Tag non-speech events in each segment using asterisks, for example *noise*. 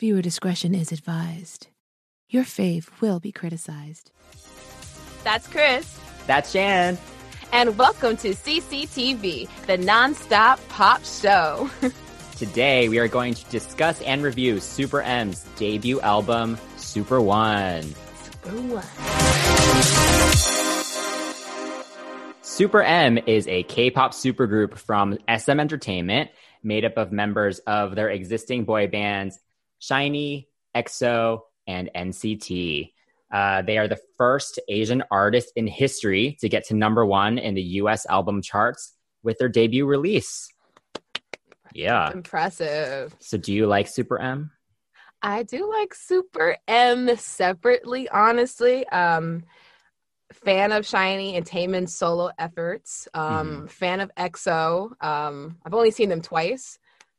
Viewer discretion is advised. Your fave will be criticized. That's Chris. That's Shan. And welcome to CCTV, the nonstop pop show. *laughs* Today, we are going to discuss and review Super M's debut album, Super One. Super One. Super M is a K pop supergroup from SM Entertainment made up of members of their existing boy bands SHINee, EXO, and NCT. Uh, they are the first Asian artist in history to get to number one in the US album charts with their debut release. Yeah. Impressive. So, do you like Super M? I do like Super M separately, honestly. Um, fan of SHINee and Taemin's solo efforts. Um, Mm-hmm. Fan of EXO. Um, I've only seen them twice,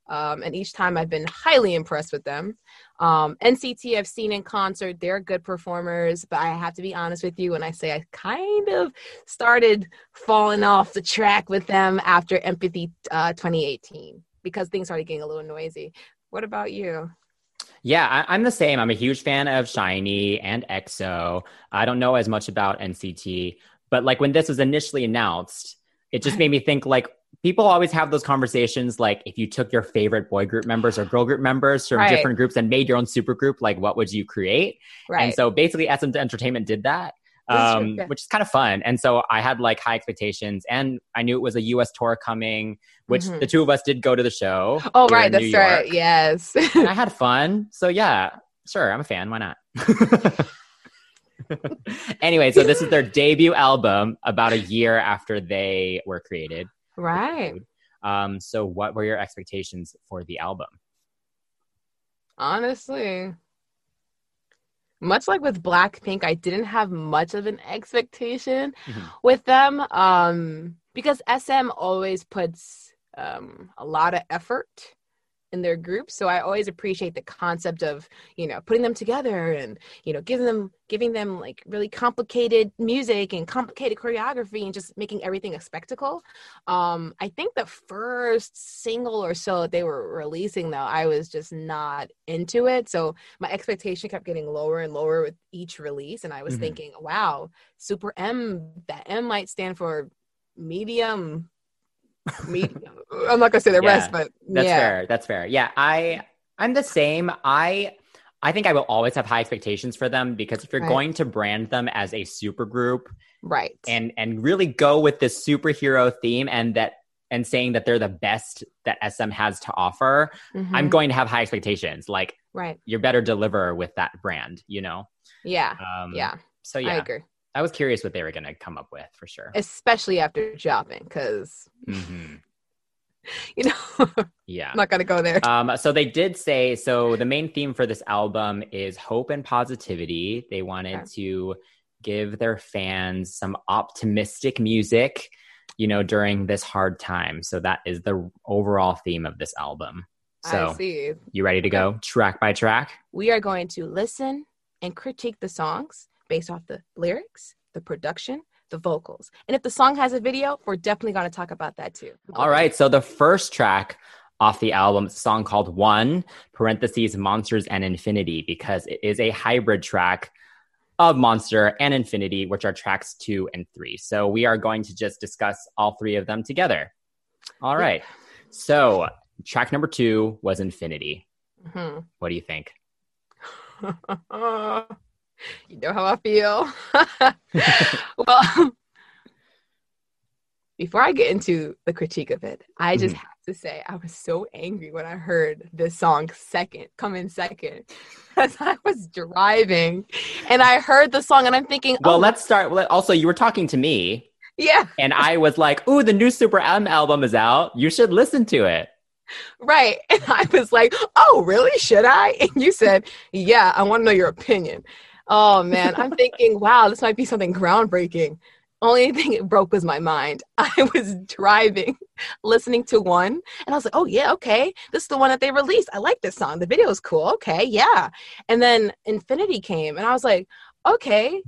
um, and each time I've been highly impressed with them. Um, NCT I've seen in concert. They're good performers, but I have to be honest with you when I say I kind of started falling off the track with them after Empathy uh, 2018 because things started getting a little noisy. What about you? Yeah, I, I'm the same. I'm a huge fan of SHINee and EXO. I don't know as much about NCT, but like when this was initially announced, it just *laughs* made me think like people always have those conversations like if you took your favorite boy group members or girl group members from Right. different groups and made your own super group, like what would you create? Right. And so basically SM Entertainment did that. Um, yeah. which is kind of fun. And so I had like high expectations and I knew it was a US tour coming, which Mhm. the two of us did go to the show. oh, right. That's New right. York Yes. and I had fun. So yeah, sure, I'm a fan. Why not? *laughs* anyway, so this is their *laughs* debut album about a year after they were created. Right. Um, so what were your expectations for the album? Honestly, much like with Blackpink, I didn't have much of an expectation Mhm. with them um, because SM always puts um, a lot of effort in their group. So I always appreciate the concept of you know putting them together and you know giving them giving them like really complicated music and complicated choreography and just making everything a spectacle. Um, I think the first single or so that they were releasing though, I was just not into it. So my expectation kept getting lower and lower with each release, and I was Mhm. thinking, wow, Super M, that M might stand for medium. Medium. I'm not gonna say the Yeah, rest, but That's yeah, fair. That's fair. Yeah, I I'm the same. I I think I will always have high expectations for them because if you're Right. going to brand them as a super group right. and and really go with this superhero theme and that and saying that they're the best that SM has to offer, I'm Mhm. going to have high expectations. Like right. you better deliver with that brand, you know? Yeah, Um, yeah, So yeah, I agree. I, was curious what they were going to come up with for sure. Especially after dropping, because hmm *laughs* you know *laughs* Yeah. I'm not gonna go there. Um, so they did say so. The main theme for this album is hope and positivity. They wanted Okay. to give their fans some optimistic music, you know, during this hard time. So that is the overall theme of this album. I So see. you ready to go track by track? We are going to listen and critique the songs based off the lyrics, the production, the vocals, and if the song has a video, we're definitely going to talk about that too. All right. So the first track off the album is a song called One, parentheses, Monsters and Infinity, because it is a hybrid track of Monster and Infinity, which are tracks two and three. So we are going to just discuss all three of them together. All right. So track number two was Infinity. Mhm. What do you think? *laughs* you know how I feel. *laughs* well, before I get into the critique of it, I just Mhm. have to say I was so angry when I heard this song second, come in second, *laughs* as I was driving and I heard the song and I'm thinking, Well, oh, let's start. Also, you were talking to me, yeah, and I was like, "Ooh, the new Super M album is out. You should listen to it." right. *laughs* And I was like, oh, really? Should I? And you said, yeah, I want to know your opinion. Oh man, I'm thinking, wow, this might be something groundbreaking. Only thing it broke was my mind. *laughs* I was driving, listening to one, and I was like, oh yeah, okay, this is the one that they released. I like this song. The video is cool. Okay, yeah. And then Infinity came, and I was like, okay,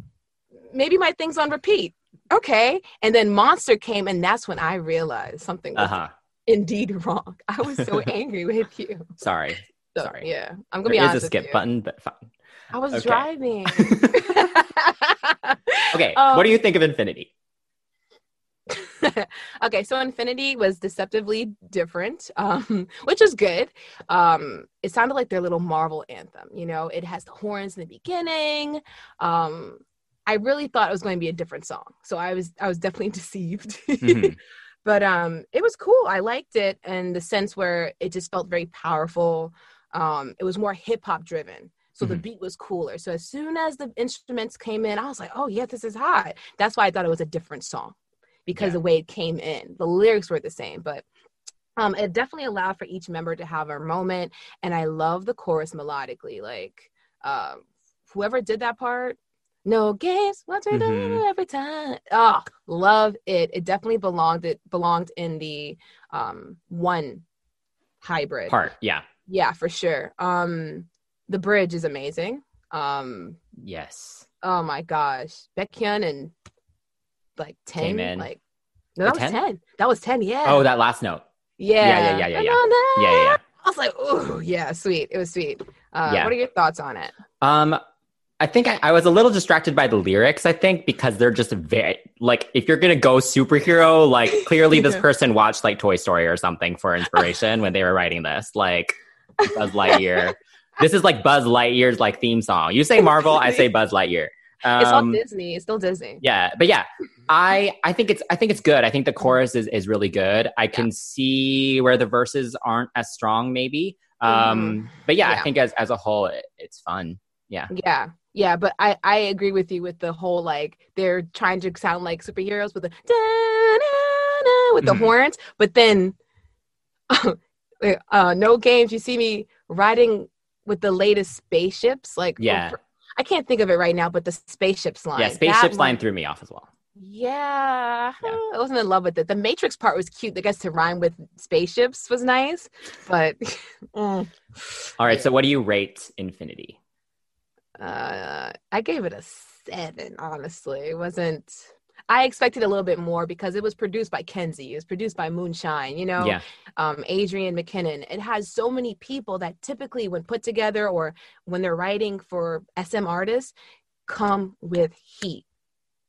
maybe my thing's on repeat. Okay. And then Monster came, and that's when I realized something was Uh huh. indeed *laughs* wrong. I was so *laughs* angry with you. Sorry. So, Sorry. Yeah, I'm gonna There be is honest a skip button, but fine. I was Okay. driving. *laughs* Okay, Um, what do you think of Infinity? *laughs* okay, so Infinity was deceptively different, um, *laughs* which is good. Um, it sounded like their little Marvel anthem. You know, it has the horns in the beginning. Um, I really thought it was going to be a different song, so I was I was definitely deceived. Mhm. but um, it was cool. I liked it in the sense where it just felt very powerful. Um, it was more hip hop driven. So the Mhm. beat was cooler. So as soon as the instruments came in, I was like, "Oh yeah, this is hot." That's why I thought it was a different song because Yeah. the way it came in, the lyrics were the same, but um, it definitely allowed for each member to have a moment. And I love the chorus melodically. Like um, whoever did that part, no games, what we do Mhm. every time. Oh, love it. It definitely belonged. It belonged in the um, one hybrid Part, yeah. yeah for sure um the bridge is amazing um Yes. oh my gosh Baekhyun and like 10 Came in. like no that was 10? 10? that was 10 yeah Oh, that last note. yeah yeah, yeah, yeah, yeah, Yeah, yeah, yeah. i was like oh yeah sweet it was sweet uh Yeah. what are your thoughts on it Um, I think I, I was a little distracted by the lyrics. I think because they're just very like if you're gonna go superhero, like clearly this *laughs* person watched like Toy Story or something for inspiration when they were writing this. Like Buzz Lightyear. This is like Buzz Lightyear's like theme song. You say Marvel, I say Buzz Lightyear. it's all Um, disney it's still disney yeah, but yeah, I I think it's I think it's good. I think the chorus is is really good. I can see where the verses aren't as strong, maybe. Um, but yeah, Yeah. I think as as a whole, it, it's fun. yeah yeah Yeah, but i i agree with you with the whole like they're trying to sound like superheroes with the with the Mhm. horns but then *laughs* uh no games you see me riding with the latest spaceships like Yeah. i can't think of it right now but the spaceships line Yeah, spaceships line threw me off as well. yeah, Yeah. i wasn't in love with it the matrix part was cute that gets to rhyme with spaceships was nice but *laughs* mm. All right, so what do you rate Infinity? uh i gave it a seven honestly it wasn't i expected a little bit more because it was produced by kenzie it was produced by moonshine you know Yeah, um adrian mckinnon it has so many people that typically when put together or when they're writing for sm artists come with heat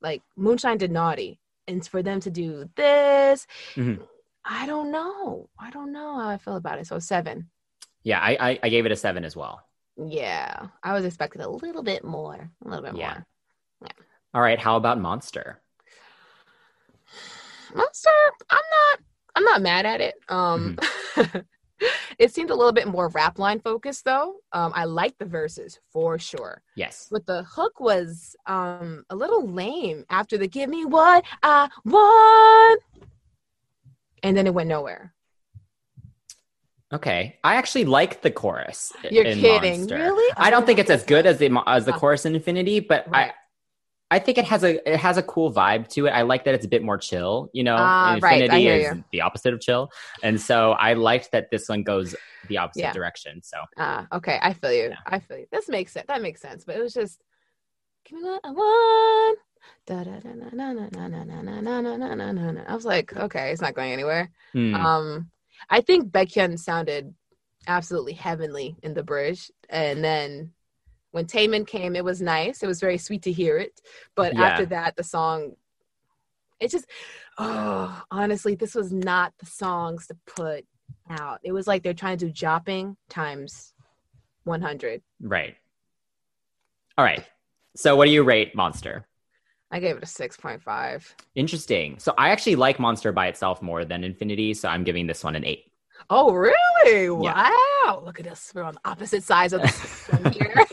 like moonshine did naughty and for them to do this Mhm. i don't know i don't know how i feel about it so seven yeah, I, I I gave it a seven as well. yeah i was expecting a little bit more a little bit Yeah. more All right, how about Monster? Monster, I'm not I'm not mad at it. Um *laughs* it seemed a little bit more rap line focused though. Um I liked the verses for sure. Yes, But the hook was um a little lame after the give me what I want. And then it went nowhere. okay. I actually like the chorus. You're in kidding. Monster. Really? I don't Oh, think it's as good as the as the chorus in Infinity, but Right. I think it has a it has a cool vibe to it. I like that it's a bit more chill. You know, uh, Infinity right. is you. the opposite of chill, and so I liked that this one goes the opposite yeah. direction. So, uh, okay, I feel you. Yeah. I feel you. This makes it That makes sense. But it was just, give me what I want. I was like, okay, it's not going anywhere. Um, I think Baekhyun sounded absolutely heavenly in the bridge, and then when Taemin came, it was nice. It was very sweet to hear it, but Yeah. after that, the song, it just, oh, honestly, this was not the songs to put out. It was like they're trying to do jopping times one hundred. right. All right. So, what do you rate Monster? I gave it a six point five. Interesting. So, I actually like Monster by itself more than Infinity, so I'm giving this one an eight. Oh, really? Wow! Look at us. We're on opposite sides of the spectrum here. *laughs*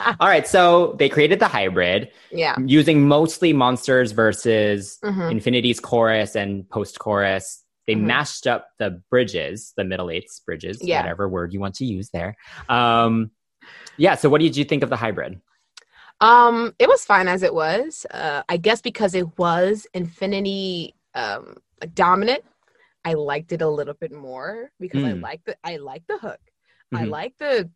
All right. So, they created the hybrid yeah. using mostly monsters versus Mhm. Infinity's chorus and post chorus. They Mhm. mashed up the bridges, the middle Eights bridges, Yeah. whatever word you want to use there. Um, yeah. So, what did you think of the hybrid? Um, it was fine as it was. Uh, I guess because it was Infinity um dominant, I liked it a little bit more because I Mm. like the I like the hook. I Mhm. like the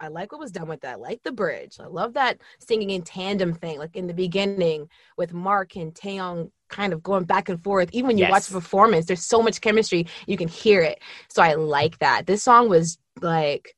I like what was done with that. I like the bridge. I love that singing in tandem thing, like in the beginning with Mark and Taeyong kind of going back and forth. Even when you watch the performance, there's so much chemistry. You can hear it. So I like that. This song was like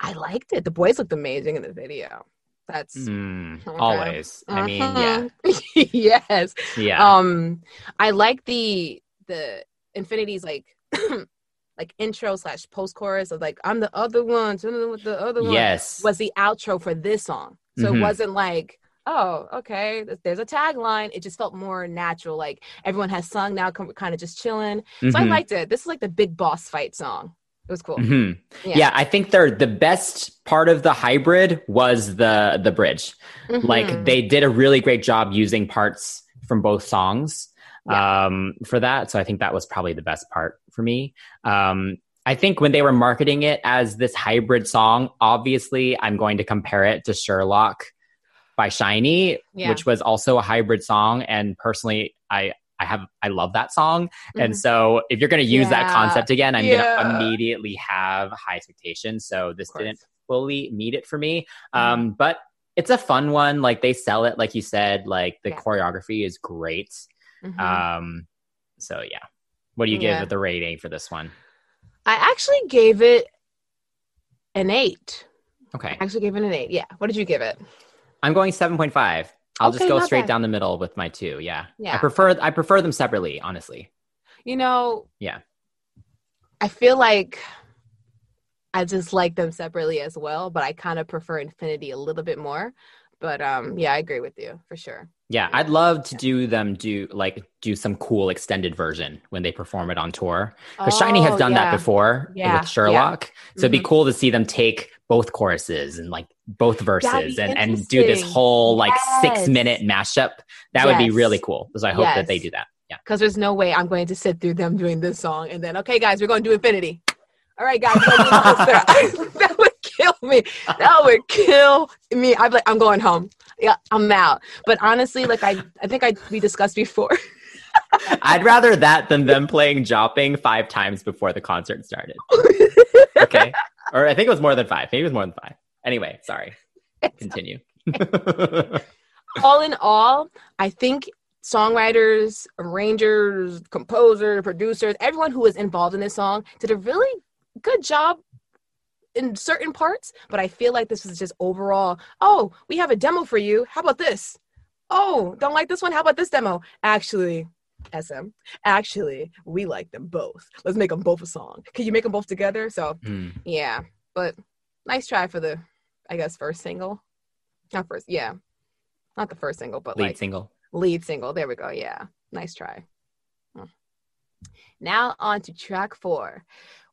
I liked it. The boys looked amazing in the video. That's Mm, Okay. Always. I mean, yeah. Mhm. *laughs* yes. Yeah. Um, I like the the infinities like *clears throat* like intro slash post chorus of like I'm the other one, the other one yes. was the outro for this song. So Mhm. it wasn't like oh okay there's a tagline it just felt more natural like everyone has sung now kind of just chilling so i Mhm. liked it this is like the big boss fight song it was cool Mhm. Yeah. Yeah. I think they're the best part of the hybrid was the the bridge. Like Mhm. they did a really great job using parts from both songs um, for that. So I think that was probably the best part for me. Um, I think when they were marketing it as this hybrid song, obviously I'm going to compare it to Sherlock by SHINee, Yeah. which was also a hybrid song. And personally, I I have I love that song. And Mhm. so if you're going to use that concept again, I'm Yeah. going to immediately have high expectations. So this didn't fully meet it for me. Mhm. Um, but it's a fun one. Like they sell it, like you said, like the Yeah. choreography is great. Mhm. Um, so yeah. What do you give it the rating for this one? i actually gave it an eight Okay. I actually gave it an eight yeah what did you give it I'm going 7.5. I'll just go straight bad. down the middle with my two. Yeah. Yeah. I prefer I prefer them separately, honestly. you know Yeah. i feel like i just like them separately as well but i kind of prefer infinity a little bit more but um yeah i agree with you for sure Yeah, I'd love to do them do like do some cool extended version when they perform it on tour. Because SHINee has Oh, done yeah. that before Yeah, with Sherlock. So it'd be Mhm. cool to see them take both choruses and like both verses and, and do this whole like six minute mashup. That would be really cool. So I hope that they do that. Yeah. because there's no way I'm going to sit through them doing this song and then okay guys we're going to do Infinity. All right guys, *laughs* kill me. That would kill me. I'm like I'm going home. Yeah, I'm out. But honestly, like I I think I we discussed before. *laughs* I'd rather that than them playing Jopping five times before the concert started. Okay. or I think it was more than five. Maybe it was more than five. Anyway, sorry. Continue. all in all, I think songwriters, arrangers, composers, producers, everyone who was involved in this song did a really good job in certain parts, but I feel like this was just overall, oh, we have a demo for you. How about this? Oh, don't like this one? How about this demo? Actually, SM, actually, we like them both. Let's make them both a song. Can you make them both together? So, Hmm. yeah, but nice try for the, I guess, first single. Not first, yeah. Not the first single, but Lead like single. lead single. There we go. Yeah. Nice try. Now on to track four.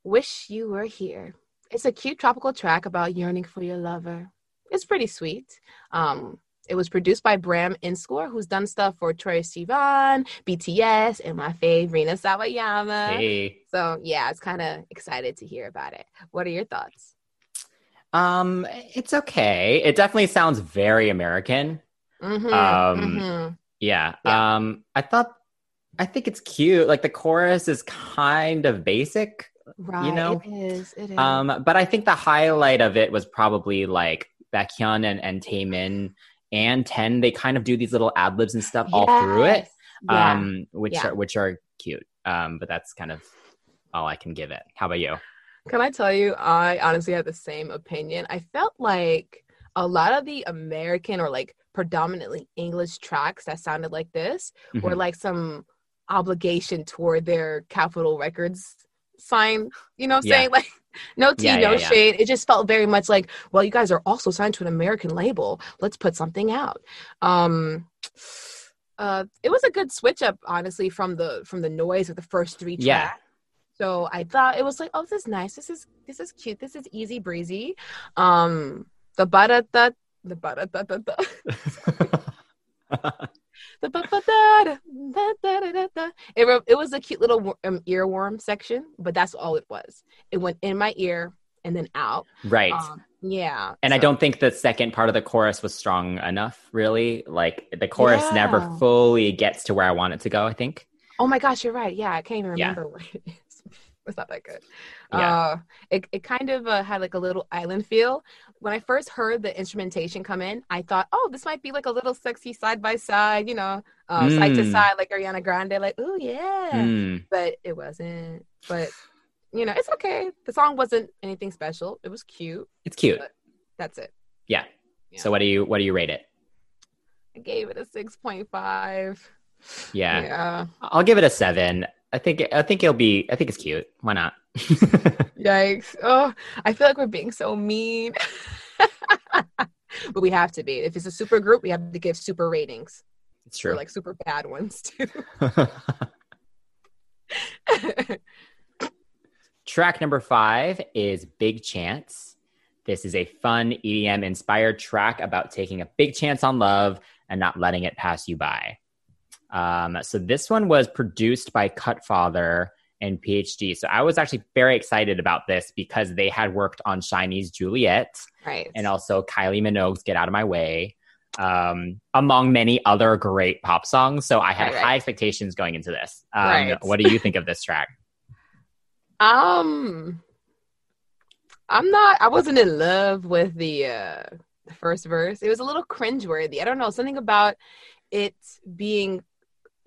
Wish You Were Here. It's a cute tropical track about yearning for your lover. It's pretty sweet. Um, it was produced by Bram Inscore, who's done stuff for Troye Sivan, BTS, and my fave Rina Sawayama. Hey. So yeah, I was kind of excited to hear about it. What are your thoughts? Um, it's okay. It definitely sounds very American. Mhm, Um, mhm. Yeah. Yeah. Um, I thought, I think it's cute. Like the chorus is kind of basic, Right, know, it is. It is. um, but I think the highlight of it was probably like Baekhyun and, and Taemin and Ten. They kind of do these little ad libs and stuff all through it, Yeah. um, which Yeah. are which are cute. Um, but that's kind of all I can give it. How about you? Can I tell you, I honestly have the same opinion. I felt like a lot of the American or like predominantly English tracks that sounded like this were Mhm. like some obligation toward their Capitol Records sign. You know what I'm Yeah. saying? *laughs* Like, no tea, Yeah, no yeah, shade. It just felt very much like, well, you guys are also signed to an American label. Let's put something out. Um, uh, it was a good switch up, honestly, from the from the noise of the first three tracks. Yeah. So I thought it was like, oh, this is nice. This is this is cute. This is easy breezy. Um, the bada da the bada da da the It it was a cute little um, earworm section, but that's all it was. It went in my ear and then out. right. Um, yeah. And I don't think the second part of the chorus was strong enough, really. Like the chorus never fully gets to where I want it to go, I think. Oh my gosh, you're right. Yeah, I can't even remember is. It's not that good. Yeah. Uh, it, it kind of uh, had like a little island feel. When I first heard the instrumentation come in, I thought, oh, this might be like a little sexy side by side, you know, uh, side to Mm. side, like Ariana Grande, like, oh yeah. Hmm. But it wasn't. But you know, it's okay. The song wasn't anything special. It was cute. It's cute. But- That's it. Yeah. Yeah. So what do you what do you rate it? I gave it a six point five. Yeah. Yeah. I'll give it a seven. I think I think it'll be I think it's cute. Why not? *laughs* Yikes. Oh, I feel like we're being so mean. *laughs* but we have to be. If it's a super group, we have to give super ratings. it's Or true. like super bad ones too. *laughs* Track number five is Big Chance. This is a fun EDM inspired track about taking a big chance on love and not letting it pass you by. Um, so this one was produced by Cutfather and PhD. So I was actually very excited about this because they had worked on SHINee's Juliet right. and also Kylie Minogue's Get Out of My Way, um, among many other great pop songs. So I had Right, right. high expectations going into this. Um, Right. What do you think of this track? *laughs* Um, I'm not. I wasn't in love with the uh the first verse. It was a little cringeworthy. I don't know something about it being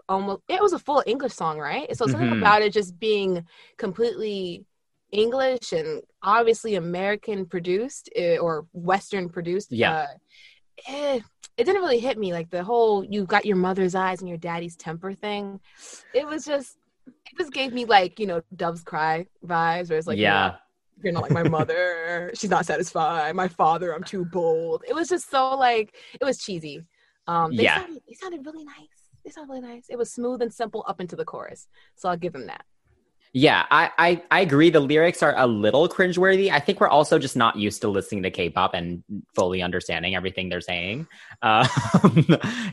almost. It was a full English song, right? So something Mhm. about it just being completely English and obviously American produced uh, or Western produced. Yeah. Uh, eh, it didn't really hit me like the whole you got your mother's eyes and your daddy's temper thing. It was just it just gave me like you know doves cry vibes where it's like you know, yeah. you're not like my *laughs* mother she's not satisfied my father i'm too bold it was just so like it was cheesy um they Yeah. sounded, they sounded really nice they sounded really nice it was smooth and simple up into the chorus so i'll give them that Yeah, I, I, I agree. The lyrics are a little cringeworthy. I think we're also just not used to listening to K-pop and fully understanding everything they're saying. *laughs* Um,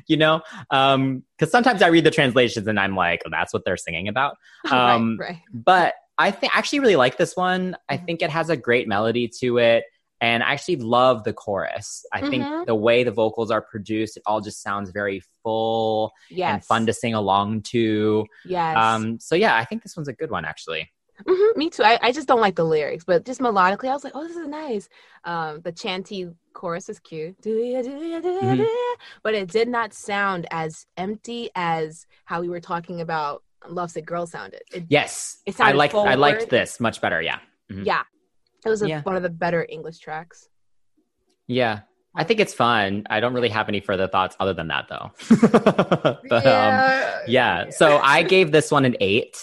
you know, because sometimes I read the translations and I'm like, that's what they're singing about. *laughs* Um, right right But I think I actually really like this one. I Mhm. think it has a great melody to it. And I actually love the chorus. I Mhm. think the way the vocals are produced, it all just sounds very full yes and fun to sing along to. yes Um, so yeah, I think this one's a good one actually. Mhm, me too I, I just don't like the lyrics but just melodically i was like oh this is nice um the chanty chorus is cute do ya, do ya, do ya, Mhm. do ya? but it did not sound as empty as how we were talking about lovesick girl sounded it Yes, It I sounded like I liked this much better. Yeah, Mhm. Yeah. It was a, Yeah. one of the better English tracks. yeah. I think it's fun. I don't really have any further thoughts other than that though. *laughs* but um, yeah. So I gave this one an eight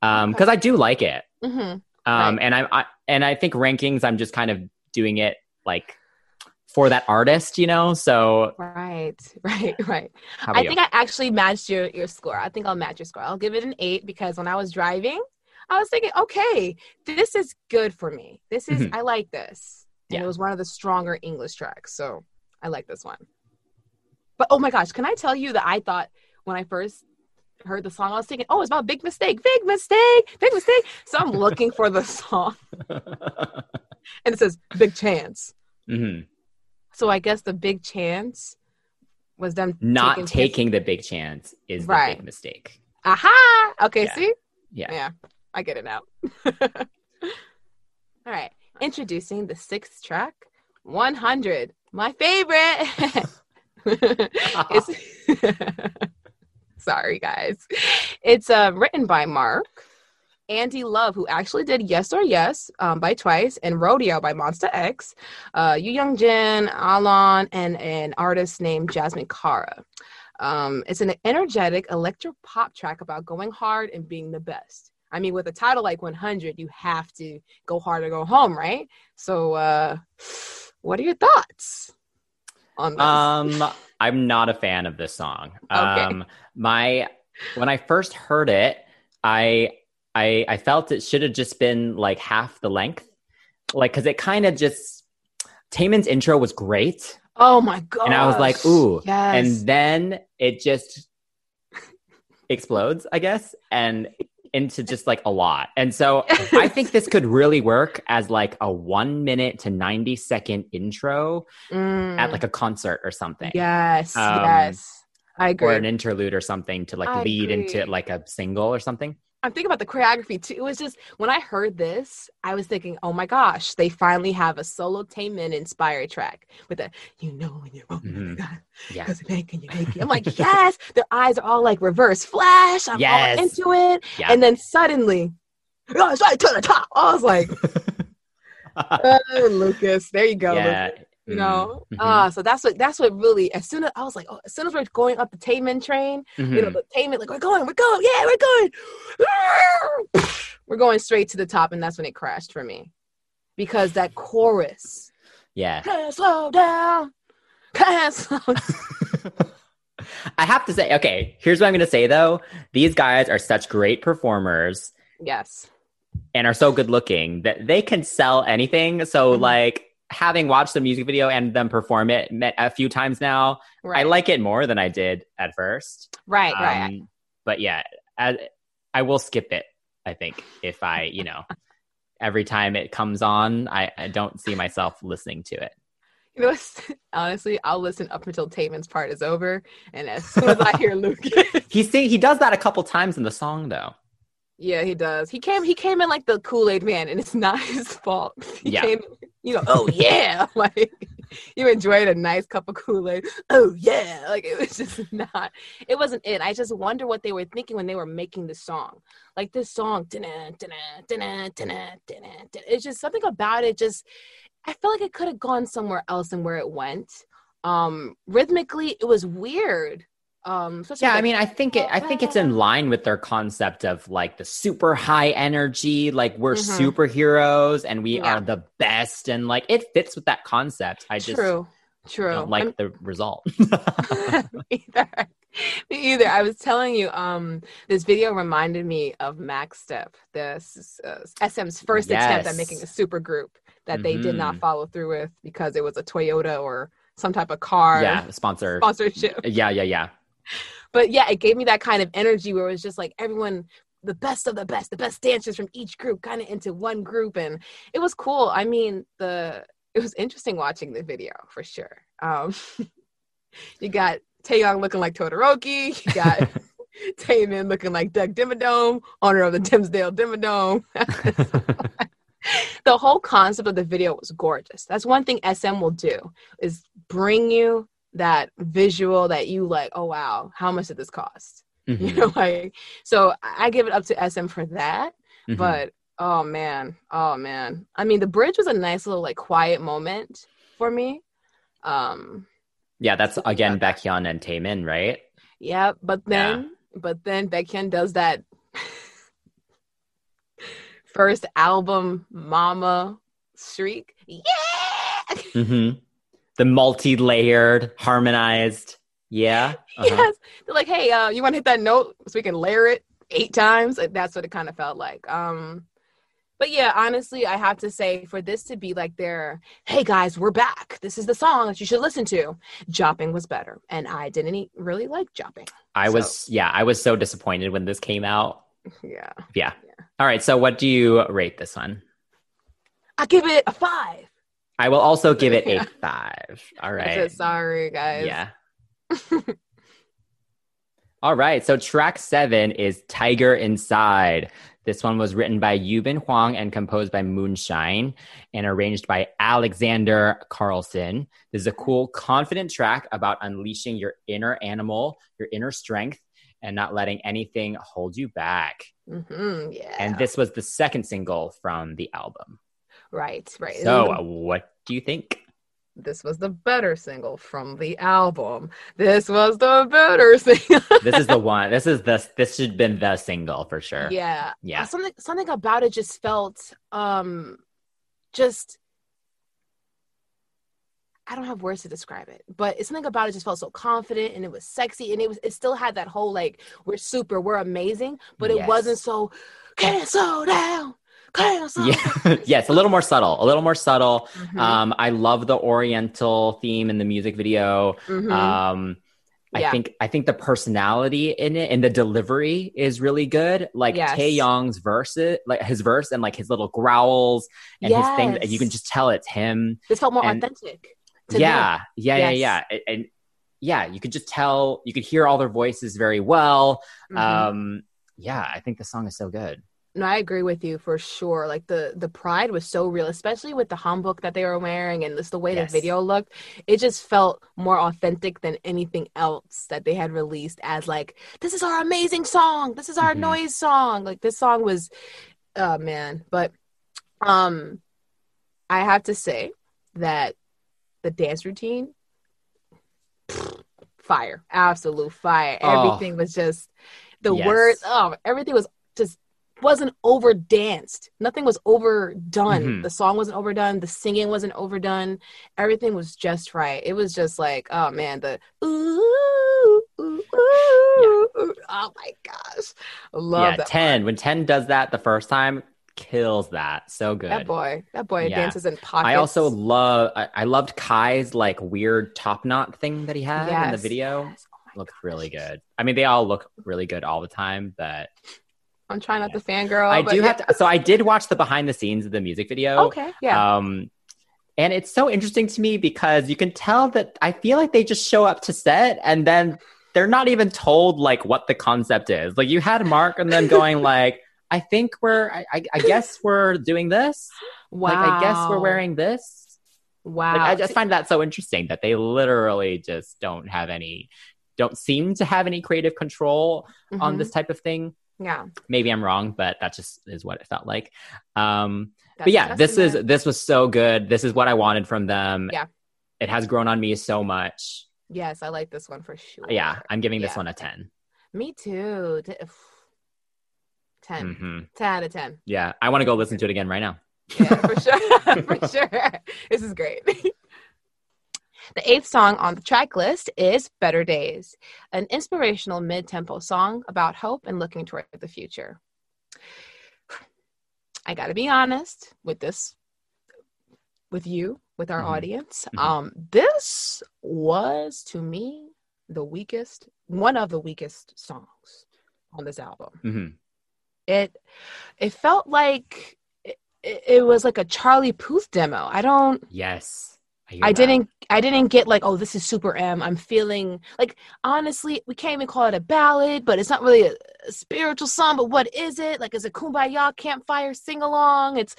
um because I do like it. hmm Um, Right. and I, I and I think rankings. I'm just kind of doing it like for that artist, you know. So Right, *laughs* right, right. I you? think I actually matched your, your score. I think I'll match your score. I'll give it an eight because when I was driving, I was thinking, okay, this is good for me. This is, Mhm. I like this. And Yeah. it was one of the stronger English tracks. So I like this one. But oh my gosh, can I tell you that I thought when I first heard the song, I was thinking, oh, it's about big mistake, big mistake, big mistake. So I'm looking for the *laughs* song *laughs* and it says big chance. Mhm. So I guess the big chance was them Not taking taking the big chance is the big mistake. Aha! Okay, Yeah. see? Yeah. Yeah, I get it now. *laughs* All right, introducing the sixth track, 100, my favorite. *laughs* *laughs* sorry, guys. It's uh, written by Mark, Andy Love, who actually did Yes or Yes um, by Twice and Rodeo by Monsta X, uh, Yu Young Jin, Alon, and an artist named Jasmine Kara. Um, it's an energetic electro pop track about going hard and being the best. I mean, with a title like 100, you have to go hard or go home, right? So, uh, what are your thoughts on this? Um, I'm not a fan of this song. Um, my when I first heard it, I I I felt it should have just been like half the length, like because it kind of just Taemin's intro was great, oh my god! and I was like, ooh, yes, and then it just *laughs* explodes, I guess, and into just like a lot. And so I *laughs* think this could really work as like a one minute to 90 second intro Mm, at like a concert or something. yes, Um, yes, I agree. Or an interlude or something to like I lead into like a single or something. I'm thinking about the choreography too. It was just when I heard this, I was thinking, oh my gosh, they finally have a solo Taemin inspired track with a you know when you're rolling Mhm. Yeah. because you're making you make it. I'm like, *laughs* yes, their eyes are all like reverse flash. I'm Yes. all into it. Yeah. And then suddenly Guys, right to the top. I was like, *laughs* oh, Lucas, there you go. yeah. Lucas. You know, Mhm. uh, so that's what that's what really. As soon as I was like, oh, as soon as we're going up the Taemin train, Mhm. you know, the Taemin, like we're going, we're going, yeah, we're going. *laughs* we're going straight to the top, and that's when it crashed for me, because that chorus, yeah. can't slow down, can't *laughs* slow. I have to say, okay, here's what I'm going to say though. These guys are such great performers yes, and are so good looking that they can sell anything. So, Mhm. like, having watched the music video and them perform it met a few times now, right, I like it more than I did at first. right, right. Um, But yeah, as, I will skip it, I think, if I, you know, *laughs* every time it comes on, I, I don't see myself listening to it. You know, *laughs* honestly, I'll listen up until Taemin's part is over, and as soon as I hear Lucas, *laughs* He sing, he does that a couple times in the song though. Yeah, he does. He came, he came in like the Kool Aid Man, and it's *laughs* not his fault. He Yeah. came, you know, oh *laughs* yeah, *laughs* like you enjoyed a nice cup of Kool Aid. Oh yeah, like it was just not. It wasn't it. I just wonder what they were thinking when they were making the song. Like this song, "Dun-dun, dun-dun, dun-dun, dun-dun, dun-dun, dun-dun." it's just something about it. Just I feel like it could have gone somewhere else than where it went. Um, rhythmically, it was weird. Um, Yeah, I mean, I think it. I think it's in line with their concept of like the super high energy, like we're Mhm. superheroes and we Yeah. are the best, and like it fits with that concept. I just true, true. don't like the result. *laughs* Me either. Me either. I was telling you, um, this video reminded me of Max Step, this uh, SM's first attempt at making a super group that they did not Mhm. follow through with because it was a Toyota or some type of car yeah, sponsor. sponsorship. Yeah, yeah, yeah. But yeah, it gave me that kind of energy where it was just like everyone, the best of the best, the best dancers from each group, kind of into one group, and it was cool. I mean, the it was interesting watching the video for sure. Um, *laughs* you got Taeyong looking like Todoroki. You got *laughs* *laughs* Taemin looking like Doug Dimmadome, owner of the Dimsdale Dimmadome. the whole concept of the video was gorgeous. That's one thing SM will do is bring you that visual that you like, oh wow, how much did this cost? *laughs* You Mhm, know, like so I give it up to SM for that. mhm. But oh man, oh man. I mean the bridge was a nice little like quiet moment for me. Um yeah, that's again Baekhyun and Taemin, right? yeah, but then but then Baekhyun does that *laughs* first album mama shriek. Yeah. hmm The multi-layered, harmonized. Yeah. *laughs* uh-huh. yes. They're like, hey, uh, you want to hit that note so we can layer it eight times? That's what it kind of felt like. Um, but yeah, honestly, I have to say, for this to be like their, hey guys, we're back. This is the song that you should listen to. Jopping was better, and I didn't e- really like Jopping. I was, yeah, I was so disappointed when this came out. *laughs* Yeah, Yeah. All right. So, what do you rate this one? I give it a five. I will also give it *laughs* Yeah. a five. All right. sorry, guys. Yeah. *laughs* All right. So track seven is Tiger Inside. This one was written by Yubin Huang and composed by Moonshine and arranged by Alexander Carlson. This is a cool, confident track about unleashing your inner animal, your inner strength, and not letting anything hold you back. hmm yeah. And this was the second single from the album. Right, right. So, uh, what do you think? this was the better single from the album. This was the better *laughs* single. This is the one. This is the. This should have been the single for sure. Yeah. Yeah. Uh, Something something about it just felt um just I don't have words to describe it, but it's something about it just felt so confident and it was sexy and it was it still had that whole like we're super, we're amazing, but it Yes. wasn't so can't slow down. Yeah. *laughs* yes, a little more subtle. A little more subtle. Mhm. Um, I love the Oriental theme in the music video. Mhm. Um, I Yeah. think I think the personality in it and the delivery is really good. Like Yes. Taeyong's verse, like his verse and like his little growls and his thing. Yes. You can just tell it's him. this felt more and- authentic. to. Yeah, yeah, yeah, Yes. yeah. And, and yeah, you could just tell. You could hear all their voices very well. Mhm. Um, yeah, I think the song is so good. No, I agree with you for sure. Like the the pride was so real, especially with the hanbok that they were wearing and just the way Yes. the video looked. It just felt more authentic than anything else that they had released as like, this is our amazing song. This is our Mhm. noise song. Like this song was oh man, but um, I have to say that the dance routine, fire, absolute fire. Oh. Everything was just the Yes. words. Oh, everything was just wasn't over danced. Nothing was overdone. Mhm. The song wasn't overdone. The singing wasn't overdone. Everything was just right. It was just like, oh man, the ooh, ooh, ooh, ooh. oh my gosh, I love yeah, that. 10. When 10 does that the first time, kills that. So good. That boy, that boy Yeah. dances in pockets. I also love I, I loved Kai's like weird top knot thing that he had in the video. Yes. Oh Looked gosh. really good. I mean, they all look really good all the time, but I'm trying not to fangirl. I do yeah. have to. So I did watch the behind the scenes of the music video. Okay, yeah. Um, and it's so interesting to me because you can tell that I feel like they just show up to set and then they're not even told like what the concept is. Like you had Mark and then going like, *laughs* I think we're, I, I, I guess we're doing this. wow. Like I guess we're wearing this. Wow. Like I just find that so interesting that they literally just don't have any, don't seem to have any creative control on Mhm. this type of thing. Yeah. Maybe I'm wrong, but that just is what it felt like. Um, That's but yeah, this is this was so good. This is what I wanted from them. Yeah. It has grown on me so much. Yes, I like this one for sure. Yeah, I'm giving this Yeah. one a 10. Me too. T- 10. hmm 10 out of 10. Yeah, I want to go listen to it again right now. Yeah, for sure. *laughs* for *laughs* sure. This is great. *laughs* The eighth song on the track list is Better Days, an inspirational mid tempo song about hope and looking toward the future. I got to be honest with this, with you, with our Mhm. audience. Mhm. Um, this was to me the weakest, one of the weakest songs on this album Mm-hmm. it it felt like it, it was like a charlie puth demo i don't Yes, i didn't i didn't get like oh this is super m i'm feeling like honestly we can't even call it a ballad but it's not really a, a spiritual song but what is it like is it kumbaya campfire sing along it's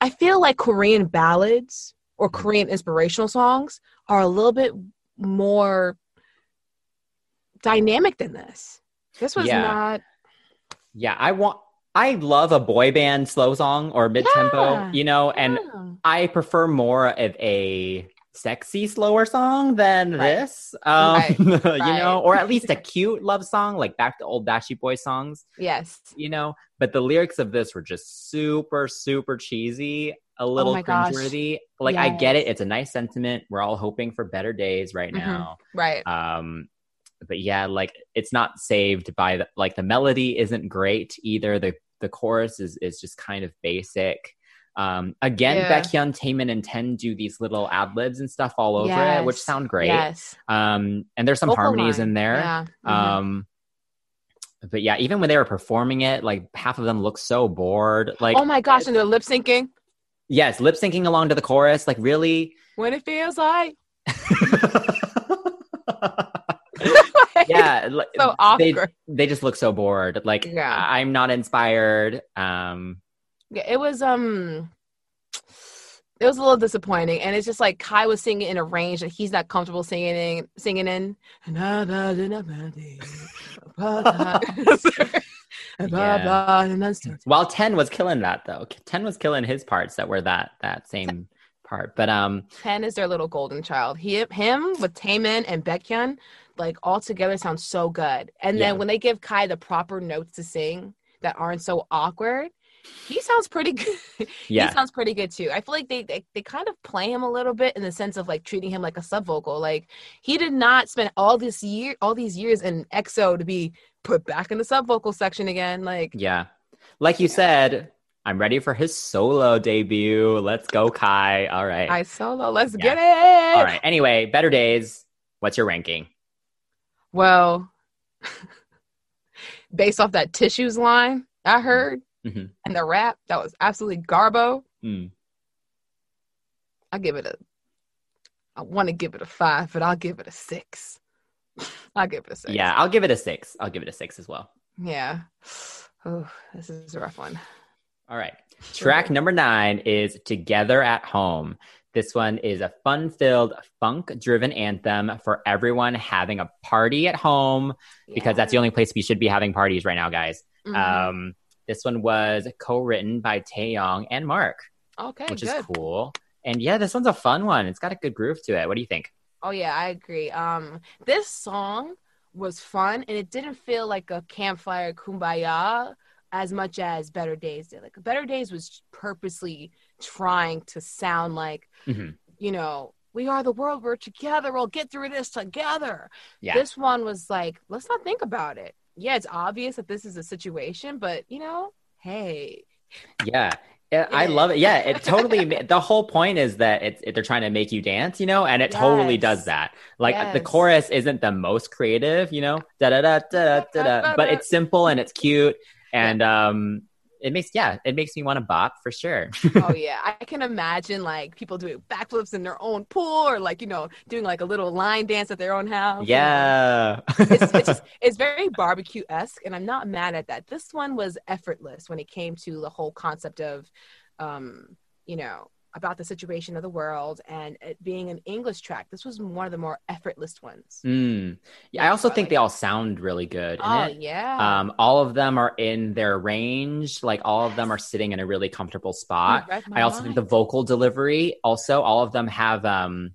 i feel like korean ballads or Mm-hmm. korean inspirational songs are a little bit more dynamic than this this was Yeah. not Yeah, I want. I love a boy band slow song or mid tempo. Yeah. You know, and Yeah. I prefer more of a sexy slower song than Right. this. Um, Right. *laughs* you Right. know, or at least a cute love song like back to old Backstreet Boy songs. yes you know but the lyrics of this were just super super cheesy a little Oh my gosh. cringeworthy like i get it it's a nice sentiment we're all hoping for better days right Mhm. now right um but yeah like it's not saved by the like the melody isn't great either the the chorus is is just kind of basic um again Yeah. Baekhyun, Taemin and Ten do these little ad libs and stuff all over it which sound great Yes. um and there's some Vocal harmonies line. in there Yeah. Mhm. um, but yeah, even when they were performing it, like half of them looked so bored. Like, oh my gosh, and they're lip syncing. yes, lip syncing along to the chorus. Like, really? When it feels like. *laughs* *laughs* yeah, like, so they awkward. they just look so bored. Like, Yeah. I'm not inspired. Um, Yeah, it was um it was a little disappointing and it's just like Kai was singing in a range that he's not comfortable singing in singing in. *laughs* while Ten was killing that though. Ten was killing his parts that were that that same part. But um, Ten is their little golden child. He him with Taemin and Baekhyun, like all together sounds so good. And then when they give Kai the proper notes to sing that aren't so awkward, he sounds pretty *laughs* good. yeah, he sounds pretty good too. I feel like they, they they kind of play him a little bit in the sense of like treating him like a sub vocal. Like he did not spend all this year all these years in EXO to be put back in the sub vocal section again. Like yeah. Like you said, I'm ready for his solo debut. Let's go, Kai. All right. I solo, let's Yeah. get it. All right. Anyway, better days. What's your ranking? Well, *laughs* based off that tissues line I heard Mhm. and the rap, that was absolutely garbo. Mm. I give it a. I want to give it a five, but I'll give it a six. *laughs* I'll give it a six. Yeah, I'll give it a six. I'll give it a six as well. Yeah. Oh, this is a rough one. All right. Track number nine is Together at Home. This one is a fun filled, funk driven anthem for everyone having a party at home because that's the only place we should be having parties right now, guys. Mhm. Um, This one was co-written by Taeyong and Mark, Okay, which good. is cool. And yeah, this one's a fun one. It's got a good groove to it. What do you think? Oh yeah, I agree. Um, this song was fun, and it didn't feel like a campfire kumbaya as much as Better Days did. Like Better Days was purposely trying to sound like, Mhm. you know, we are the world. We're together. We'll get through this together. Yeah. This one was like, let's not think about it. Yeah, it's obvious that this is a situation, but you know, hey, Yeah. Yeah, *laughs* I love it. Yeah, it totally. the whole point is that it's it, they're trying to make you dance, you know, and it totally does that. Like the chorus isn't the most creative, you know, da da da da da da, but it's simple and it's cute, and um, it makes yeah, it makes me want to bop for sure. oh *laughs* yeah, I can imagine like people doing backflips in their own pool, or like you know, doing like a little line dance at their own house. yeah, it's, it's just *laughs* it's very barbecue esque, and I'm not mad at that. This one was effortless when it came to the whole concept of, um, you know, about the situation of the world and it being an English track. This was one of the more effortless ones. Mm. yeah. I also think they all sound really good. Oh it. yeah, Um, all of them are in their range. Like all of them are sitting in a really comfortable spot. I also think the vocal delivery, also, all of them have, um,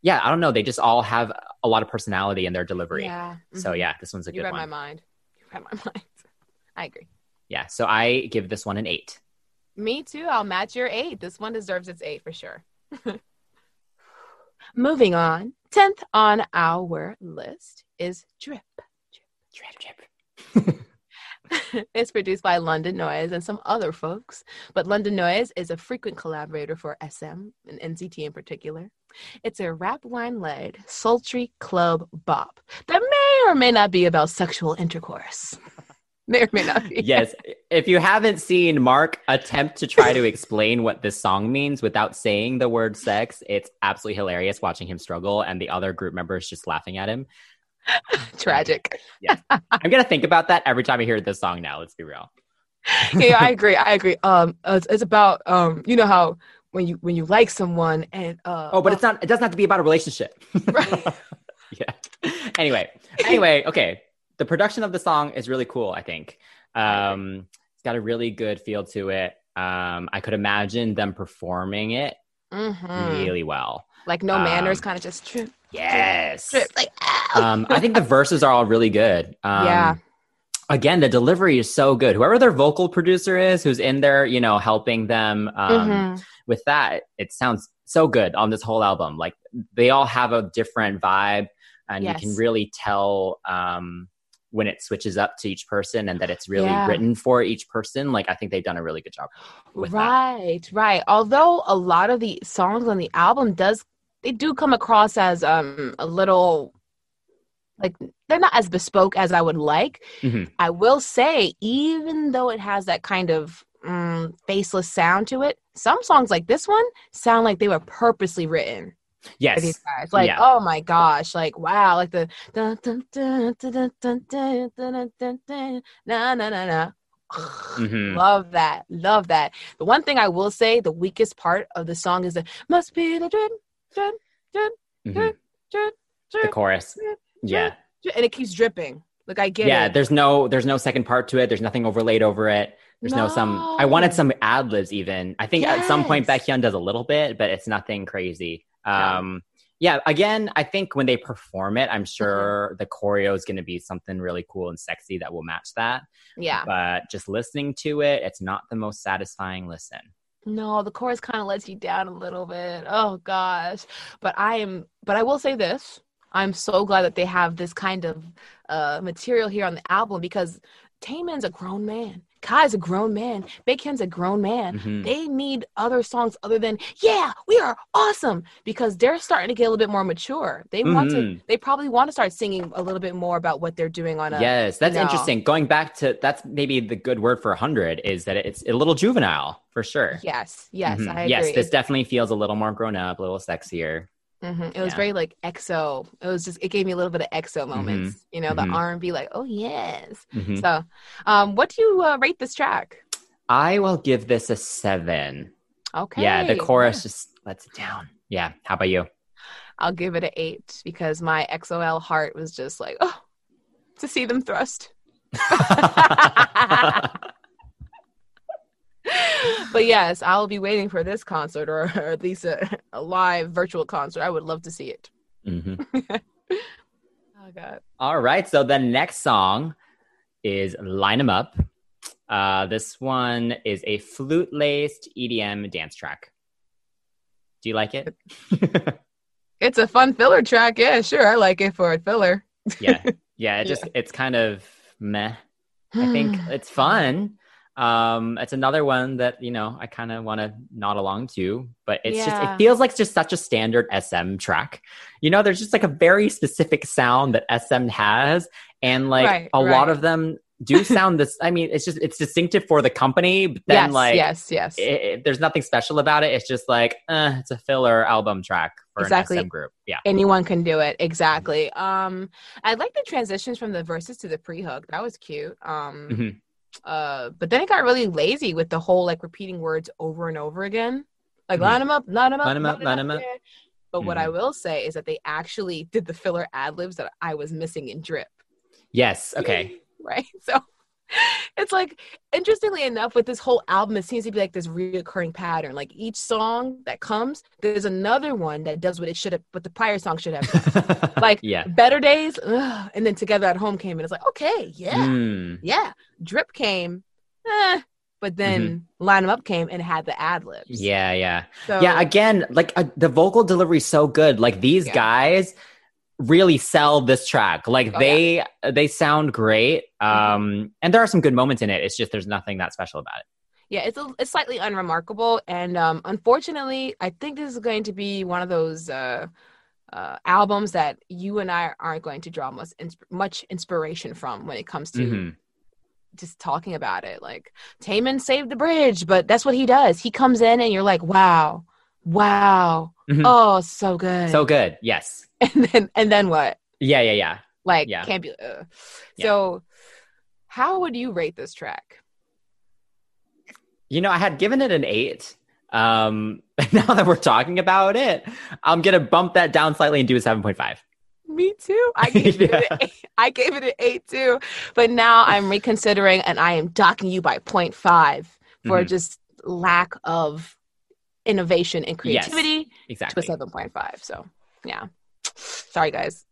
yeah, I don't know. They just all have a lot of personality in their delivery. Yeah. So mhm. yeah, this one's a you good read one. my mind. You read my *laughs* mind. I agree. Yeah, so I give this one an eight. Me too. I'll match your eight. This one deserves its eight for sure. *laughs* Moving on. Tenth on our list is Drip. Drip, drip. *laughs* it's produced by London Noise and some other folks, but London Noise is a frequent collaborator for SM and NCT in particular. It's a rap line led, sultry club bop that may or may not be about sexual intercourse. *laughs* *laughs* may or may not be. yes, if you haven't seen Mark attempt to try to explain what this song means without saying the word sex, it's absolutely hilarious watching him struggle and the other group members just laughing at him. *laughs* Tragic. I'm gonna think about that every time I hear this song now. Let's be real. *laughs* yeah, I agree. I agree. Um, it's, it's about um, you know how when you when you like someone and uh, Oh, but it's not. It doesn't have to be about a relationship. Right. yeah. Anyway. Anyway. Okay. The production of the song is really cool. I think. Um, it's got a really good feel to it. Um, I could imagine them performing it Mhm. really well. like no Um, manners, kind of just trip, Yes. trip, like um, I think the *laughs* verses are all really good. Um, Yeah. Again, the delivery is so good. Whoever their vocal producer is, who's in there, you know, helping them um, Mhm. with that, it sounds so good on this whole album. Like they all have a different vibe, and you can really tell um, when it switches up to each person, and that it's really Yeah. written for each person. Like I think they've done a really good job with that. right, right. Although a lot of the songs on the album does they do come across as um a little like they're not as bespoke as I would like. Mhm. I will say, even though it has that kind of mm, faceless sound to it, some songs like this one sound like they were purposely written Yes, these guys. Like, Yeah. oh my gosh, like wow, like the dun, dun, dun, dun, dun, dun, dun, dun, dun, dun, na na na na. Mhm. Love that, love that. The one thing I will say, the weakest part of the song is the must be the drip, drip, Mhm. drip, drip, the chorus. Yeah, and it keeps dripping. Like I get yeah. it. There's no, there's no second part to it. There's nothing overlaid over it. There's no, some. I wanted some ad libs even. I think at some point Yes. Baekhyun does a little bit, but it's nothing crazy. Yeah. Um, yeah. Again, I think when they perform it, I'm Mm-hmm. sure the choreo is going to be something really cool and sexy that will match that. Yeah. But just listening to it, it's not the most satisfying listen. No, the chorus kind of lets you down a little bit. Oh gosh. But I am but I will say this. I'm so glad that they have this kind of uh material here on the album because Taemin's a grown man. Kai's a grown man. Baekhyun's a grown man. Mhm. They need other songs other than "Yeah, we are awesome" because they're starting to get a little bit more mature. They want to. Mhm. They probably want to start singing a little bit more about what they're doing on a. Yes, that's know. interesting. Going back to that's maybe the good word for 100 is that it's a little juvenile for sure. Yes. Yes. Mhm. I agree. Yes, this definitely feels a little more grown up, a little sexier. Hmm It was Yeah. very like EXO. It was just it gave me a little bit of EXO moments. You know, the R and B like, oh yes. Mhm. So, um, what do you uh, rate this track? I will give this a seven. Okay. Yeah, the chorus yeah. just lets it down. Yeah. How about you? I'll give it an eight because my EXO-L heart was just like, oh, to see them thrust. *laughs* *laughs* but yes, I'll be waiting for this concert or, or at least a, a live virtual concert. I would love to see it. Mhm. *laughs* Oh god. All right. So the next song is "Line Line 'em Up. Uh, this one is a flute laced EDM dance track. Do you like it? *laughs* It's a fun filler track. Yeah, sure. I like it for a filler. yeah. Yeah. It *laughs* just, it's kind of meh. I think *sighs* it's fun. Um, it's another one that, you know, I kind of want to nod along to, but it's just, it feels like just such a standard SM track. You know, there's just like a very specific sound that SM has. And like Right, a lot of them do *laughs* sound this. I mean, it's just, it's distinctive for the company, but then yes, like, yes, yes. it, it- there's nothing special about it. It's just like, uh, it's a filler album track for Exactly. an SM group. Yeah. Anyone can do it. Exactly. Um, I like the transitions from the verses to the pre-hook. That was cute. Um, Mhm. Uh, but then it got really lazy with the whole like repeating words over and over again. Like Mhm. line them up, line them up, line them up, line them up. But what Mhm. I will say is that they actually did the filler ad libs that I was missing in Drip. Yes. Okay. *laughs* right? So it's like interestingly enough, with this whole album, it seems to be like this reoccurring pattern. Like each song that comes, there's another one that does what it should have, what the prior song should have. done. *laughs* Like, yeah. Better Days, ugh, and then Together at Home came, and it's like, okay, yeah, Mm. yeah. Drip came, eh, but then line them Up came and had the ad libs. Mm-hmm. Yeah. Yeah. so, yeah again like uh, the vocal delivery is so good like these Yeah. guys really sell this track like Oh, they they sound great um and there are some good moments in it it's just there's nothing that special about it yeah, it's a, it's slightly unremarkable, and um, unfortunately, I think this is going to be one of those uh, uh, albums that you and I aren't going to draw much insp- much inspiration from when it comes to Mhm. just talking about it. Like Taemin saved the bridge, but that's what he does. He comes in, and you're like, wow, wow, Mhm. oh, so good. so good yes *laughs* and then and then what? yeah yeah yeah Like Yeah. can't be. Uh. Yeah. So, how would you rate this track? you know i had given it an eight um *laughs* now that we're talking about it i'm gonna bump that down slightly and do a 7.5 Me too. I gave it an *laughs* eight. I gave it an eight too. But now I'm reconsidering and I am docking you by 0.5 for Mhm. just lack of innovation and Yes, creativity to a 7.5. So yeah. Sorry guys.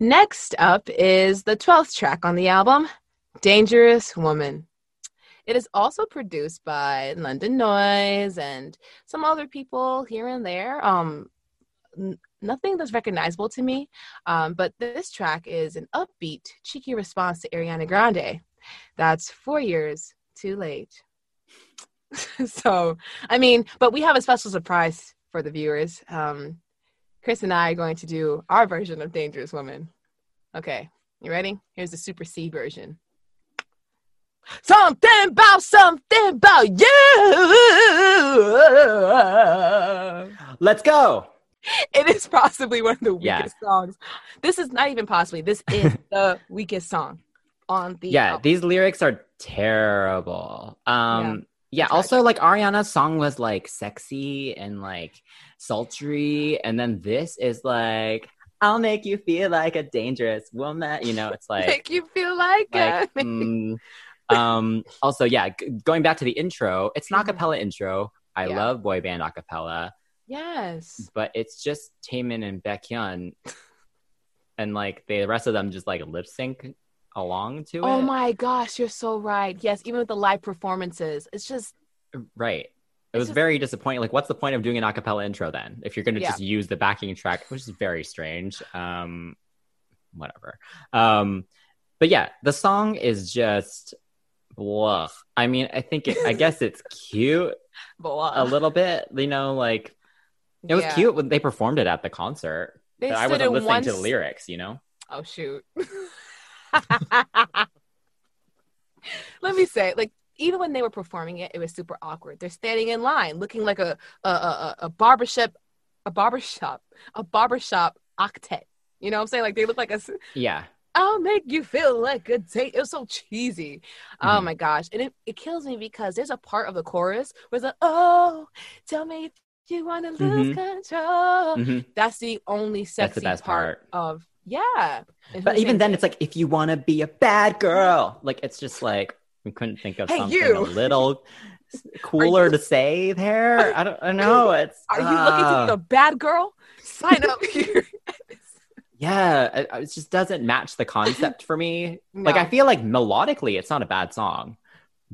Next up is the 12th track on the album, Dangerous Woman. It is also produced by London Noise and some other people here and there. Um, n- nothing that's recognizable to me, um, but this track is an upbeat, cheeky response to Ariana Grande. That's four years too late. *laughs* so, I mean, but we have a special surprise for the viewers. Um, Chris and I are going to do our version of Dangerous Woman. Okay, you ready? Here's the Super C version. Something about something about you. let's go It is possibly one of the Yeah. weakest songs. This is not even possibly. This is *laughs* the weakest song on the yeah album. these lyrics are terrible um yeah, Tragic. also like ariana's song was like sexy and like sultry and then this is like i'll make you feel like a dangerous woman you know it's *laughs* like make you feel like, like uh, mm, *laughs* um also yeah g- going back to the intro it's an acapella intro i Yeah. love boy band acapella yes. but it's just Taemin and Baekhyun and like the rest of them just like lip sync along to it Oh my gosh, you're so right. Yes, even with the live performances, it's just Right. It was just- very disappointing. Like, what's the point of doing an acapella intro then? If you're going to Yeah. just use the backing track, which is very strange. Um, whatever. Um, but yeah, the song is just blah. I mean, I think it, I guess it's cute *laughs* blah. a little bit. You know, like it was Yeah. cute when they performed it at the concert. They but I wasn't listening one to the lyrics. You know. Oh shoot. *laughs* *laughs* Let me say, like, even when they were performing it, it was super awkward. They're standing in line, looking like a a a, a- barbershop, a barbershop, a barbershop octet. You know what I'm saying? Like they look like a Yeah. I'll make you feel like a date. It was so cheesy. Oh Mhm. my gosh. And it, it kills me because there's a part of the chorus where it's like, oh, tell me you want to lose Mhm. control. Mhm. That's the only sexy the best part. of, yeah. And But who's even then, it? it's like if you want to be a bad girl, like it's just like We couldn't think of Hey, something you. a little *laughs* cooler to say there. I don't, I don't know. It's Are you looking to be uh, a bad girl? Sign up here. *laughs* yeah, it, it just doesn't match the concept for me. *laughs* Like I feel like melodically, it's not a bad song,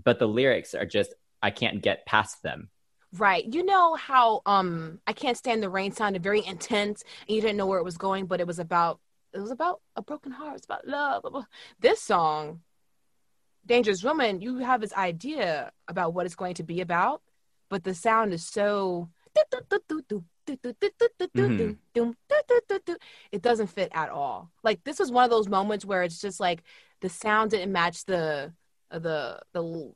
but the lyrics are just I can't get past them. Right. You know how um I can't stand the rain sounded very intense and you didn't know where it was going, but it was about it was about a broken heart, it's about love. This song, Dangerous Woman, you have this idea about what it's going to be about, but the sound is so it doesn't fit at all. Like this was one of those moments where it's just like the sound didn't match the the the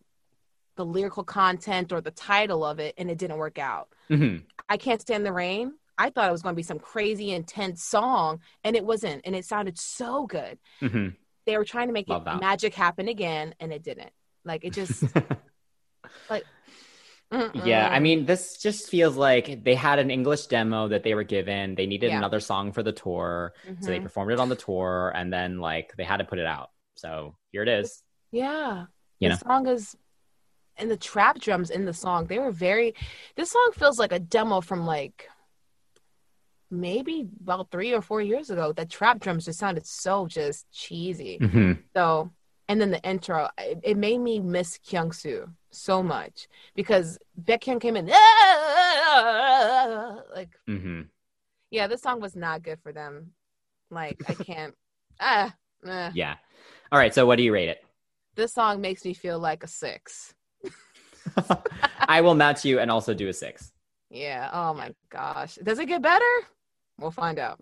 the lyrical content or the title of it and it didn't work out. Mhm. I Can't Stand the Rain. I thought it was going to be some crazy intense song and it wasn't and it sounded so good. Mhm. They were trying to make it magic happen again and it didn't. Like it just *laughs* like Yeah, I mean, this just feels like they had an English demo that they were given. They needed Yeah. another song for the tour. So they Mhm. performed it on the tour and then like they had to put it out. So here it is. Yeah. You the know? song is and the trap drums in the song, they were very this song feels like a demo from like maybe about three or four years ago. The trap drums just sounded so just cheesy. Mhm. So and then the intro, it, it made me miss Kyung Soo so much because Baekhyun came in like mm-hmm. yeah, this song was not good for them. Like I *laughs* can't ah eh. Yeah. All right. So what do you rate it? this song makes me feel like a six. *laughs* I will match you and also do a six. Yeah. Oh my gosh. Does it get better? We'll find out.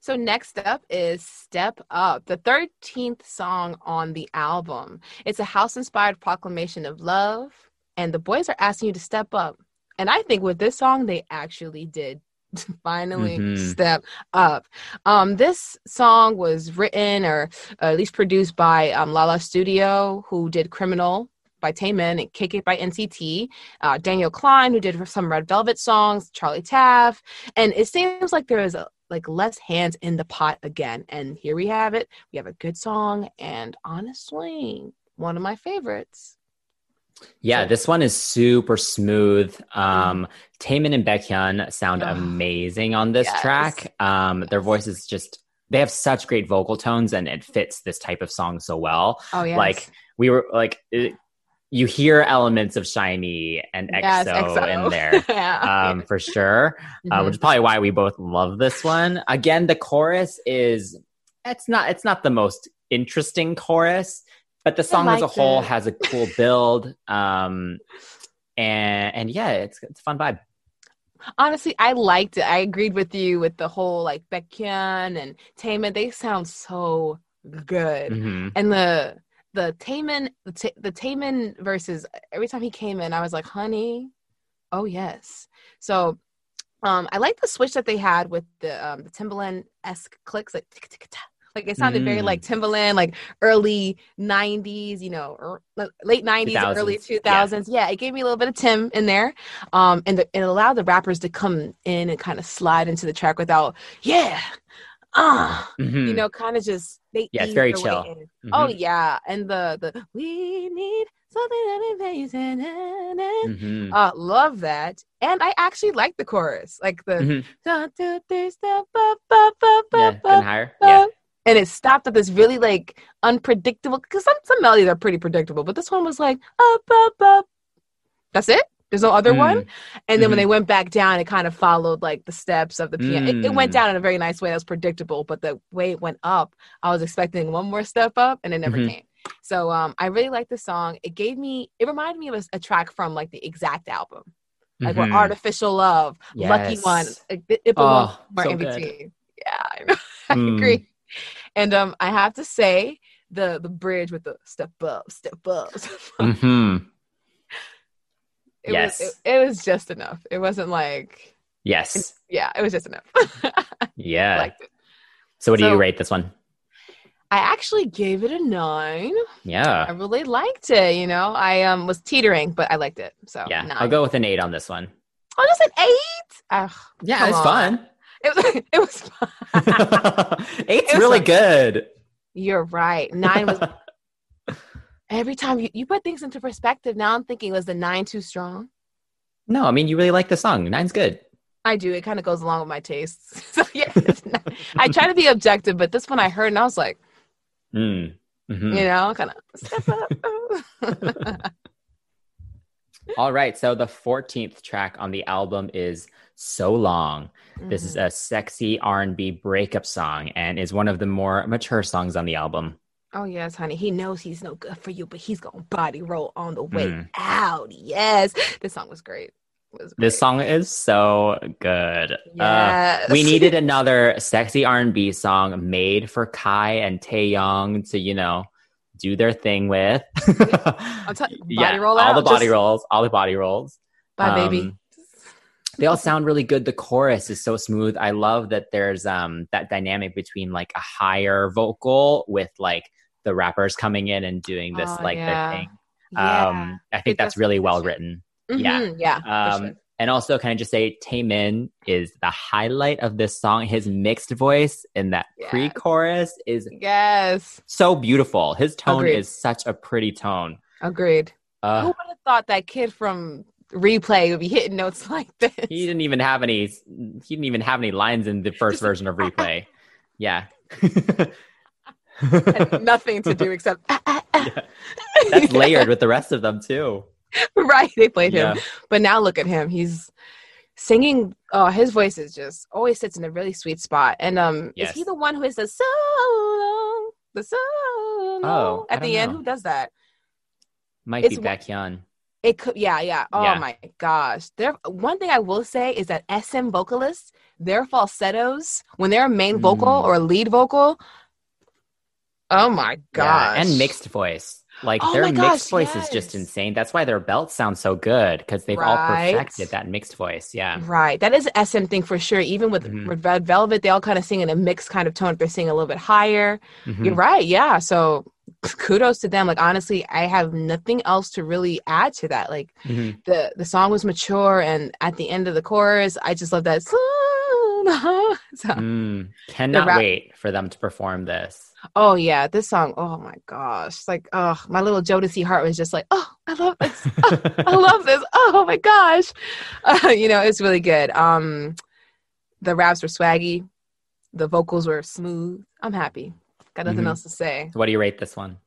so next up is Step Up, the 13th song on the album. It's a house-inspired proclamation of love, and the boys are asking you to step up. And I think with this song, they actually did *laughs* finally Mhm. step up. Um, this song was written or at least produced by um, Lala Studio, who did Criminal by Taemin and Kick It by NCT uh, Daniel Klein, who did some Red Velvet songs, Charli Taft, and it seems like there is a, like less hands in the pot again. And here we have it. We have a good song, and honestly, one of my favorites. Yeah, So- this one is super smooth. Um, Taemin and Baekhyun sound amazing on this Yes. track. Um, their voices just they have such great vocal tones, and it fits this type of song so well. Oh yeah, Like we were like, it, you hear elements of SHINee and EXO, in *laughs* there. yeah. Um, for sure, uh, Mhm. which is probably why we both love this one. Again, the chorus is it's not it's not the most interesting chorus, but the song as a whole it. has a cool *laughs* build. Um, and and yeah, it's it's a fun vibe. honestly, I liked it. I agreed with you with the whole like Baekhyun and Taemin. They sound so good. Mhm. and the the Taemin the, the Taemin versus every time he came in, I was like, honey, oh yes. So um I like the switch that they had with the um the Timbaland esque clicks like tick, tick, ta. like it sounded very Mm. like Timbaland, like early '90s, you know, or late '90s, early 2000s, 2000s. Yeah. it gave me a little bit of Tim in there, um, and the, it allowed the rappers to come in and kind of slide into the track without, yeah, ah, Mhm. you know, kind of just they. Yeah, it's very chill. in. Mhm. Oh yeah, and the the we need something that amazing. Mhm. Uh, love that, and I actually like the chorus, like the Mhm. "One, two, three, step up, up, up, yeah, up, and higher. Yeah. and it stopped at this really like unpredictable. Because some some melodies are pretty predictable, but this one was like up, up, up. That's it. There's no other one. Mm. And then when Mhm. they went back down, it kind of followed like the steps of the piano. It, it went Mm. down in a very nice way. That was predictable. But the way it went up, I was expecting one more step up, and it never Mhm. came. So um, I really like the song. It gave me. It reminded me of a, a track from like the EX'ACT album, like Mhm. where Artificial Love, Lucky One. It, it, belongs Oh, somewhere so in good. between. Yeah, I know. *laughs* I Mm. agree. And um, I have to say the the bridge with the step up, step up. Step up Mhm. It Yes. was it, it was just enough. It wasn't like Yes. yeah, it was just enough. *laughs* Yeah. it. so what do so- you rate this one? I actually gave it a nine. Yeah. I really liked it. You know, I um was teetering, but I liked it. So Yeah. nine. I'll go with an eight on this one. Oh, just an eight. Ugh, Yeah, it's on. fun. it was *laughs* it was fun. *laughs* Eight's It was really fun. good. You're right. Nine was Every time you, you put things into perspective, now I'm thinking, was the nine too strong? No, I mean you really like the song. Nine's good. I do. It kind of goes along with my tastes. *laughs* So yeah, not, I try to be objective, but this one I heard and I was like, Mm. Mhm. you know, kind of step up. *laughs* *laughs* All right. So the 14th track on the album is So Long. This is Mhm. a sexy R&B breakup song and is one of the more mature songs on the album. Oh yes, honey. He knows he's no good for you, but he's gonna body roll on the way Mm. out. Yes, this song was great. Was This song is so good. Uh, we needed *laughs* another sexy R&B song made for Kai and Taeyong to, you know, do their thing with. I'm tell- *laughs* body roll all out, the body just- rolls, all the body rolls. Bye, baby. Um, they all sound really good. The chorus is so smooth. I love that there's um that dynamic between like a higher vocal with like the rappers coming in and doing this Oh, like yeah. their thing. Yeah. Um I think It that's really well written. yeah. Mhm, yeah. for Um sure. and also can I just say Taemin is the highlight of this song. His mixed voice in that Yes. pre-chorus is Yes. so beautiful. His tone Agreed. is such a pretty tone. Agreed. Uh, Who would have thought that kid from replay would be hitting notes *laughs* like this? he didn't even have any he didn't even have any lines in the first version of *laughs* replay yeah *laughs* nothing to do *laughs* except Yeah. that's layered with the rest of them too *laughs* right. They played him, but now look at him. He's singing. Oh, his voice is just always sits in a really sweet spot. And um, Yes. is he the one who is the so long, the so long Oh, at the don't end? know. Who does that? might It's be wh- Baekhyun. It could, yeah, yeah. Oh Yeah. my gosh. There. One thing I will say is that SM vocalists, their falsettos, when they're a main vocal Mm. or lead vocal, oh my yeah and mixed voice like Oh their my mixed gosh, voice is just insane that's why their belts sound so good because they've all perfected that mixed voice yeah Right. That is an SM thing for sure. Even with, Mhm. with Red Velvet, they all kind of sing in a mixed kind of tone. They're singing a little bit higher. Mhm. You're right. Yeah. So kudos to them. Like honestly, I have nothing else to really add to that. Like Mhm. the the song was mature, and at the end of the chorus, I just love that. *laughs* So, Mm. cannot rap- wait for them to perform this oh yeah, this song. Oh my gosh. Like oh, my little Jodeci heart was just like, oh, I love this. *laughs* I love this. Oh my gosh. Uh, *laughs* you know, it's really good. Um the raps were swaggy. The vocals were smooth. I'm happy. Got nothing Mhm. else to say. what do you rate this one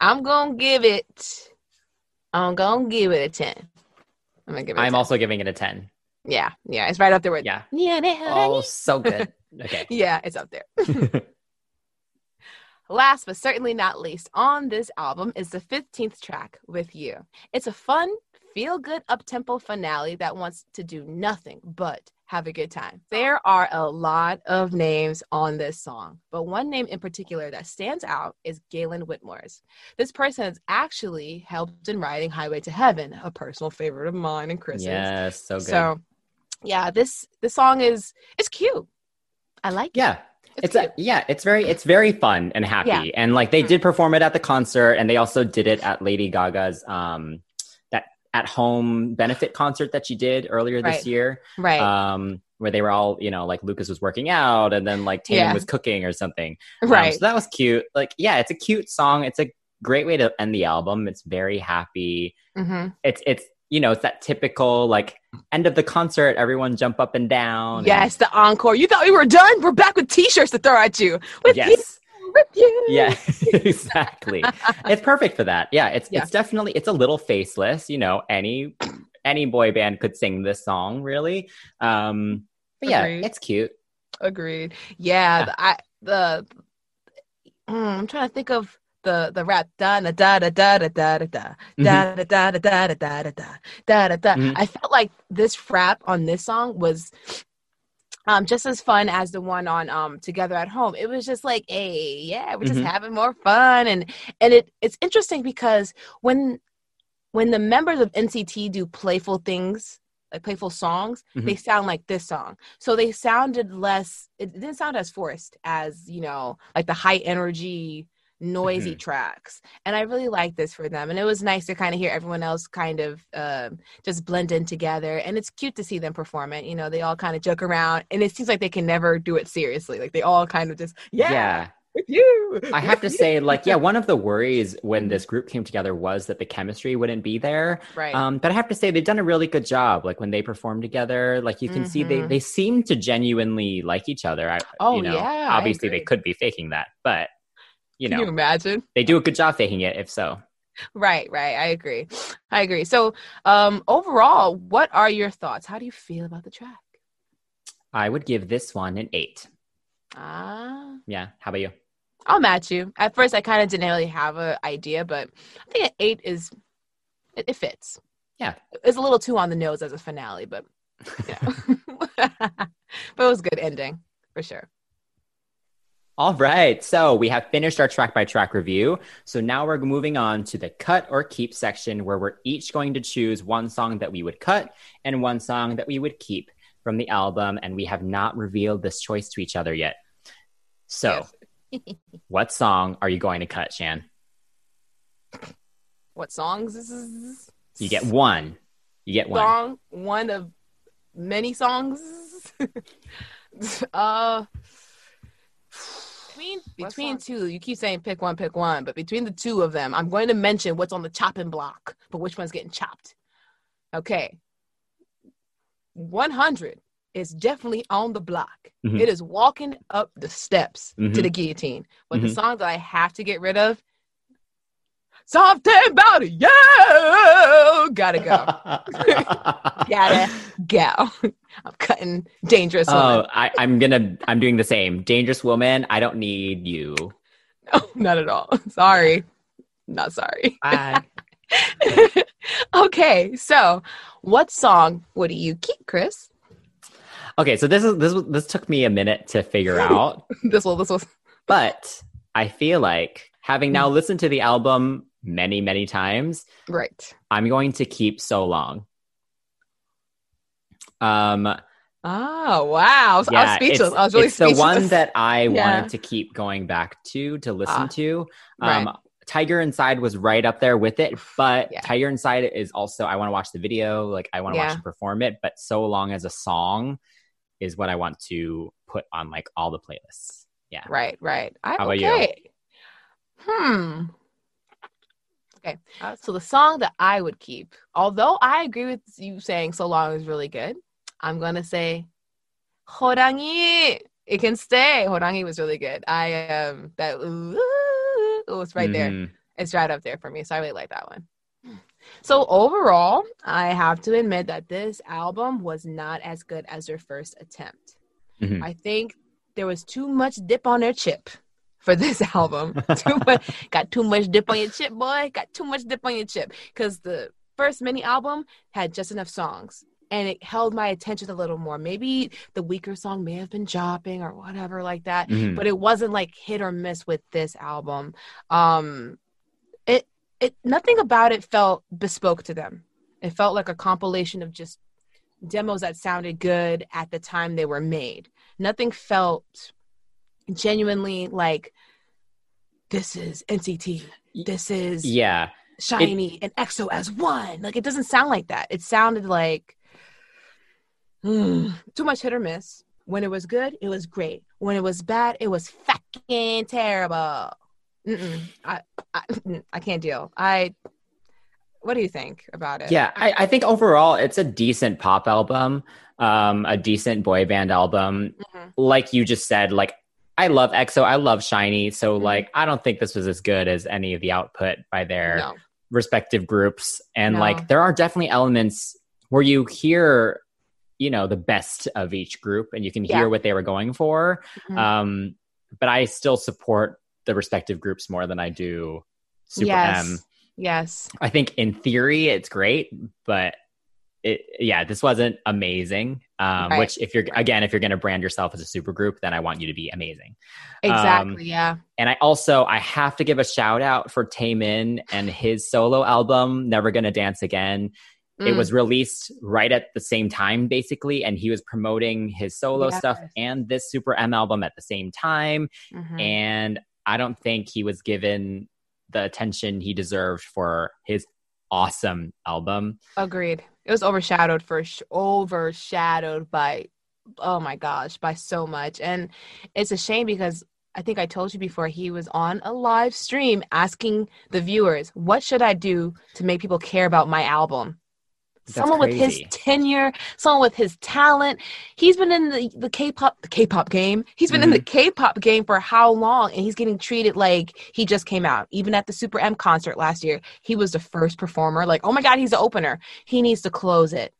I'm gonna give it I'm gonna give it a 10. I'm gonna give it i'm 10. also giving it a 10 Yeah, yeah, it's right up there with yeah yeah. oh so good *laughs* okay yeah, it's up there. *laughs* Last but certainly not least on this album is the 15th track, With You. It's a fun, feel good up tempo finale that wants to do nothing but have a good time. There are a lot of names on this song, but one name in particular that stands out is Galen Whitmore's. This person has actually helped in writing Highway to Heaven, a personal favorite of mine and Chris's. yes so good So, yeah, this this song is it's cute. I like it. yeah it's cute. a, yeah it's very it's very fun and happy Yeah. and like they Mhm. did perform it at the concert and they also did it at lady gaga's um that at home benefit concert that she did earlier this Right. year right. um where they were all you know like lucas was working out and then like Tatum Yeah. was cooking or something Um, right. so that was cute like yeah it's a cute song it's a great way to end the album it's very happy Mm-hmm. it's it's you know it's that typical like end of the concert everyone jump up and down and- Yes, the encore. You thought we were done? We're back with t-shirts to throw at you. With you, yes with you. yeah *laughs* exactly it's perfect for that yeah it's Yeah. it's definitely it's a little faceless you know any any boy band could sing this song really um but yeah Agreed. it's cute Agreed. Yeah, the, I the mm, I'm trying to think of the the rap da da da da da da da da da Mhm. da da da da da da da da da da da. Mhm. I felt like this rap on this song was um just as fun as the one on um Together at Home. It was just like, hey, yeah, we're just Mhm. having more fun and and it it's interesting because when when the members of NCT do playful things, like playful songs, Mhm. they sound like this song. So they sounded less it didn't sound as forced as, you know, like the high energy noisy tracks and i really like this for them and it was nice to kind of hear everyone else kind of um, just blend in together and it's cute to see them perform it you know they all kind of joke around and it seems like they can never do it seriously like they all kind of just yeah, yeah with you. I have to say, like, yeah, one of the worries when this group came together was that the chemistry wouldn't be there. right. Um, but I have to say they've done a really good job. Like when they perform together, like you can see they Mhm. they seem to genuinely like each other. I, Oh, you know, yeah, obviously they could be faking that, but you Can you imagine? they do a good job faking it. If so, Right, right. I agree. I agree. So, um, overall, what are your thoughts? How do you feel about the track? I would give this one an eight. Ah, Yeah. How about you? I'll match you. At first, I kind of didn't really have an idea, but I think an eight is it, it fits. Yeah. it's a little too on the nose as a finale, but yeah, *laughs* but it was a good ending for sure. All right. So we have finished our track by track review. So now we're moving on to the cut or keep section where we're each going to choose one song that we would cut and one song that we would keep from the album. And we have not revealed this choice to each other yet. So, *laughs* what song are you going to cut, Shan? What songs? This is You get one. You get one. song, one of many songs. *laughs* uh, between between two, you keep saying pick one, pick one, but between the two of them, I'm going to mention what's on the chopping block, but which one's getting chopped. Okay, 100 is definitely on the block. Mhm. It is walking up the steps to Mhm. the guillotine. But the Mhm. song that I have to get rid of, something about it, yeah, gotta go *laughs* gotta go. I'm cutting dangerous oh, woman. I, I'm gonna. I'm doing the same. Dangerous woman. I don't need you. No, not at all. Sorry. Not sorry. Bye. *laughs* okay, so what song would you keep, Chris? okay, so this is this was- this took me a minute to figure *laughs* out, This will this was but I feel like having now listened to the album many many times, right. I'm going to keep so long. Um, Oh wow. I was yeah, speechless. it's, I was really it's the one that I *laughs* Yeah. wanted to keep going back to to listen Ah, to. right. Um, Tiger Inside was right up there with it, but Yeah. Tiger Inside is also I want to watch the video, like I want to Yeah. watch him perform it, but so long as a song is what I want to put on like all the playlists. Yeah. Right, right. I, How about you? Hmm. Okay. So the song that I would keep, although I agree with you saying so long is really good, I'm gonna say Horangi. It can stay. Horangi was really good. I um that ooh, it was right mm. there. Mm-hmm. It's right up there for me. So I really like that one. So overall, I have to admit that this album was not as good as their first attempt. Mm-hmm. I think there was too much dip on their chip for this *laughs* album. too much, got too much dip on your chip, boy. Got too much dip on your chip because the first mini album had just enough songs. And it held my attention a little more. Maybe the weaker song may have been dropping or whatever like that Mhm. but it wasn't like hit or miss with this album. Um, it it nothing about it felt bespoke to them. It felt like a compilation of just demos that sounded good at the time they were made. Nothing felt genuinely like this is NCT. This is Yeah. SHINee and EXO as one. Like it doesn't sound like that. It sounded like hmm, too much hit or miss. When it was good, it was great. When it was bad, it was fucking terrible. I, I I can't deal. I. What do you think about it? Yeah, I, I think overall it's a decent pop album, um, a decent boy band album. Mhm. Like you just said, like I love EXO, I love SHINee, so Mhm. like I don't think this was as good as any of the output by their No. respective groups. And No. like there are definitely elements where you hear, you know, the best of each group and you can hear Yeah. what they were going for. Mhm. Um, but I still support the respective groups more than I do Super yes. M. Yes. I think in theory it's great, but it yeah, this wasn't amazing. Um, Right. Which if you're again, if you're going to brand yourself as a super group, then I want you to be amazing. Exactly. Um, yeah. And I also I have to give a shout out for Taemin and his solo album, Never Gonna Dance Again. It Mm. was released right at the same time, basically, and he was promoting his solo Yes. stuff and this Super M album at the same time. Mhm. And I don't think he was given the attention he deserved for his awesome album. Agreed. It was overshadowed for sh- overshadowed by oh my gosh, by so much. And it's a shame because I think I told you before, he was on a live stream asking the viewers, what should I do to make people care about my album? That's someone with his tenure, someone with his talent. He's been in the, the K-pop the K-pop game. He's been in the Mm-hmm. K-pop game for how long? And he's getting treated like he just came out. Even at the Super M concert last year, he was the first performer. Like, oh my God, he's the opener. He needs to close it.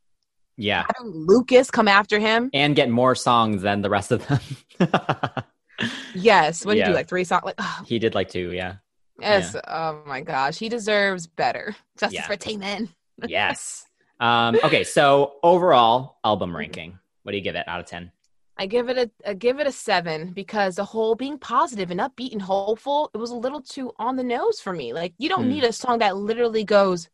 Yeah. Having Lucas come after him. And get more songs than the rest of them. *laughs* Yes. What did you do? Like three songs? Like, oh, he did like two, yeah. yes. Oh my gosh. He deserves better. Justice Yeah. for Taemin. Yes. Um, okay, so overall album ranking. What do you give it out of 10? I give it a give it a seven because the whole being positive and upbeat and hopeful, it was a little too on the nose for me. Like you don't Hmm. need a song that literally goes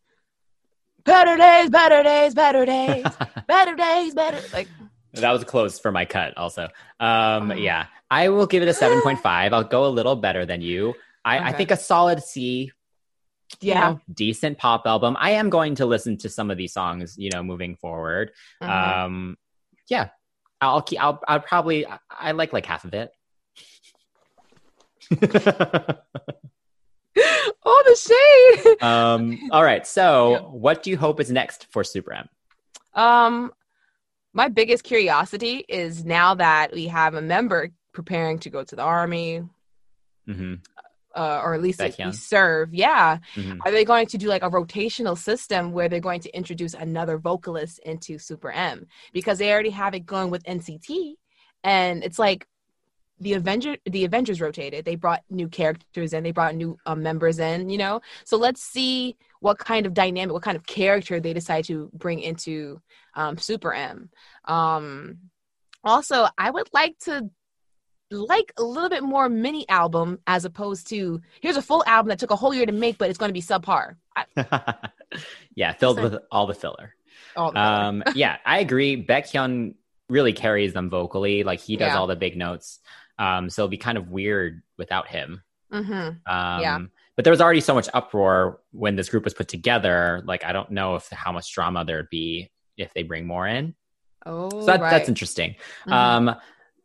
better days, better days, better days, *laughs* better days, better like that was close for my cut also. Um, Oh. yeah, I will give it a 7.5. I'll go a little better than you. I, I think a solid C. you yeah. know, decent pop album. I am going to listen to some of these songs, you know, moving forward. Mhm. Um, yeah, I'll keep. I'll. I'll probably. I, like like half of it. *laughs* oh, the shade. *laughs* um. All right. So, Yeah. what do you hope is next for Super M? Um, my biggest curiosity is now that we have a member preparing to go to the army, hmm uh, or at least at Baekhyun. serve. Yeah. hmm Are they going to do like a rotational system where they're going to introduce another vocalist into Super M? Because they already have it going with NCT, and it's like the Avenger, the Avengers rotated. They brought new characters in, they brought new um, members in. You know, so let's see what kind of dynamic, what kind of character they decide to bring into um, Super M. Um, also, I would like to like a little bit more mini album as opposed to here's a full album that took a whole year to make, but it's going to be subpar. I, *laughs* yeah, filled with all the filler. all the Um, yeah, I agree. Baekhyun really carries them vocally. Like he does Yeah. all the big notes. Um, so it'd be kind of weird without him. hmm Um, Yeah. But there was already so much uproar when this group was put together. Like I don't know if how much drama there'd be if they bring more in. Oh, So that, right. that's interesting. Mhm. Um,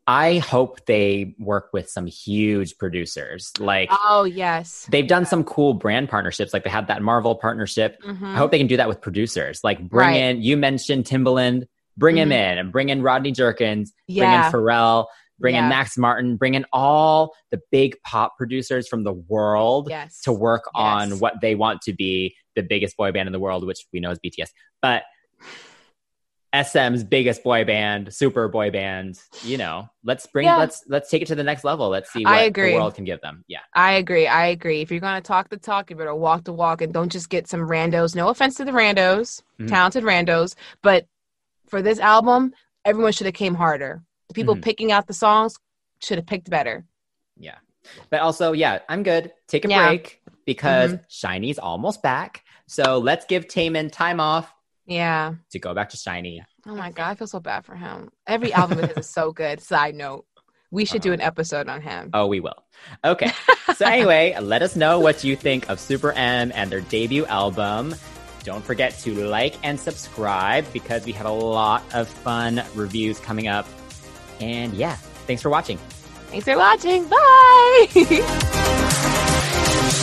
I hope they work with some huge producers. Like oh yes, they've done some cool brand partnerships. Like they had that Marvel partnership. Mhm. I hope they can do that with producers. Like bring Right. in, you mentioned Timbaland, bring him Mhm. in and bring in Rodney Jerkins, yeah. bring in Pharrell, bring Yeah. in Max Martin, bring in all the big pop producers from the world yes, to work on what they want to be the biggest boy band in the world, which we know is BTS. But SM's biggest boy band, super boy band, you know, let's bring Yeah. let's let's take it to the next level. Let's see I what agree. the world can give them. Yeah. I agree. I agree. If you're gonna talk the talk, you better walk the walk, and don't just get some randos. No offense to the randos, Mhm. talented randos, but for this album, everyone should have came harder. The people Mhm. picking out the songs should have picked better. Yeah. But also, yeah, I'm good. Take a Yeah. break because Mm-hmm. SHINee's almost back. So let's give Taemin time off Yeah. to go back to SHINee. Oh my god, I feel so bad for him. Every album of his is so good. *laughs* Side note, we should do Uh-huh. an episode on him. Oh, we will. Okay. so *laughs* anyway, let us know what you think of Super M and their debut album. Don't forget to like and subscribe because we have a lot of fun reviews coming up. And yeah, thanks for watching. Thanks for watching. Bye. *laughs*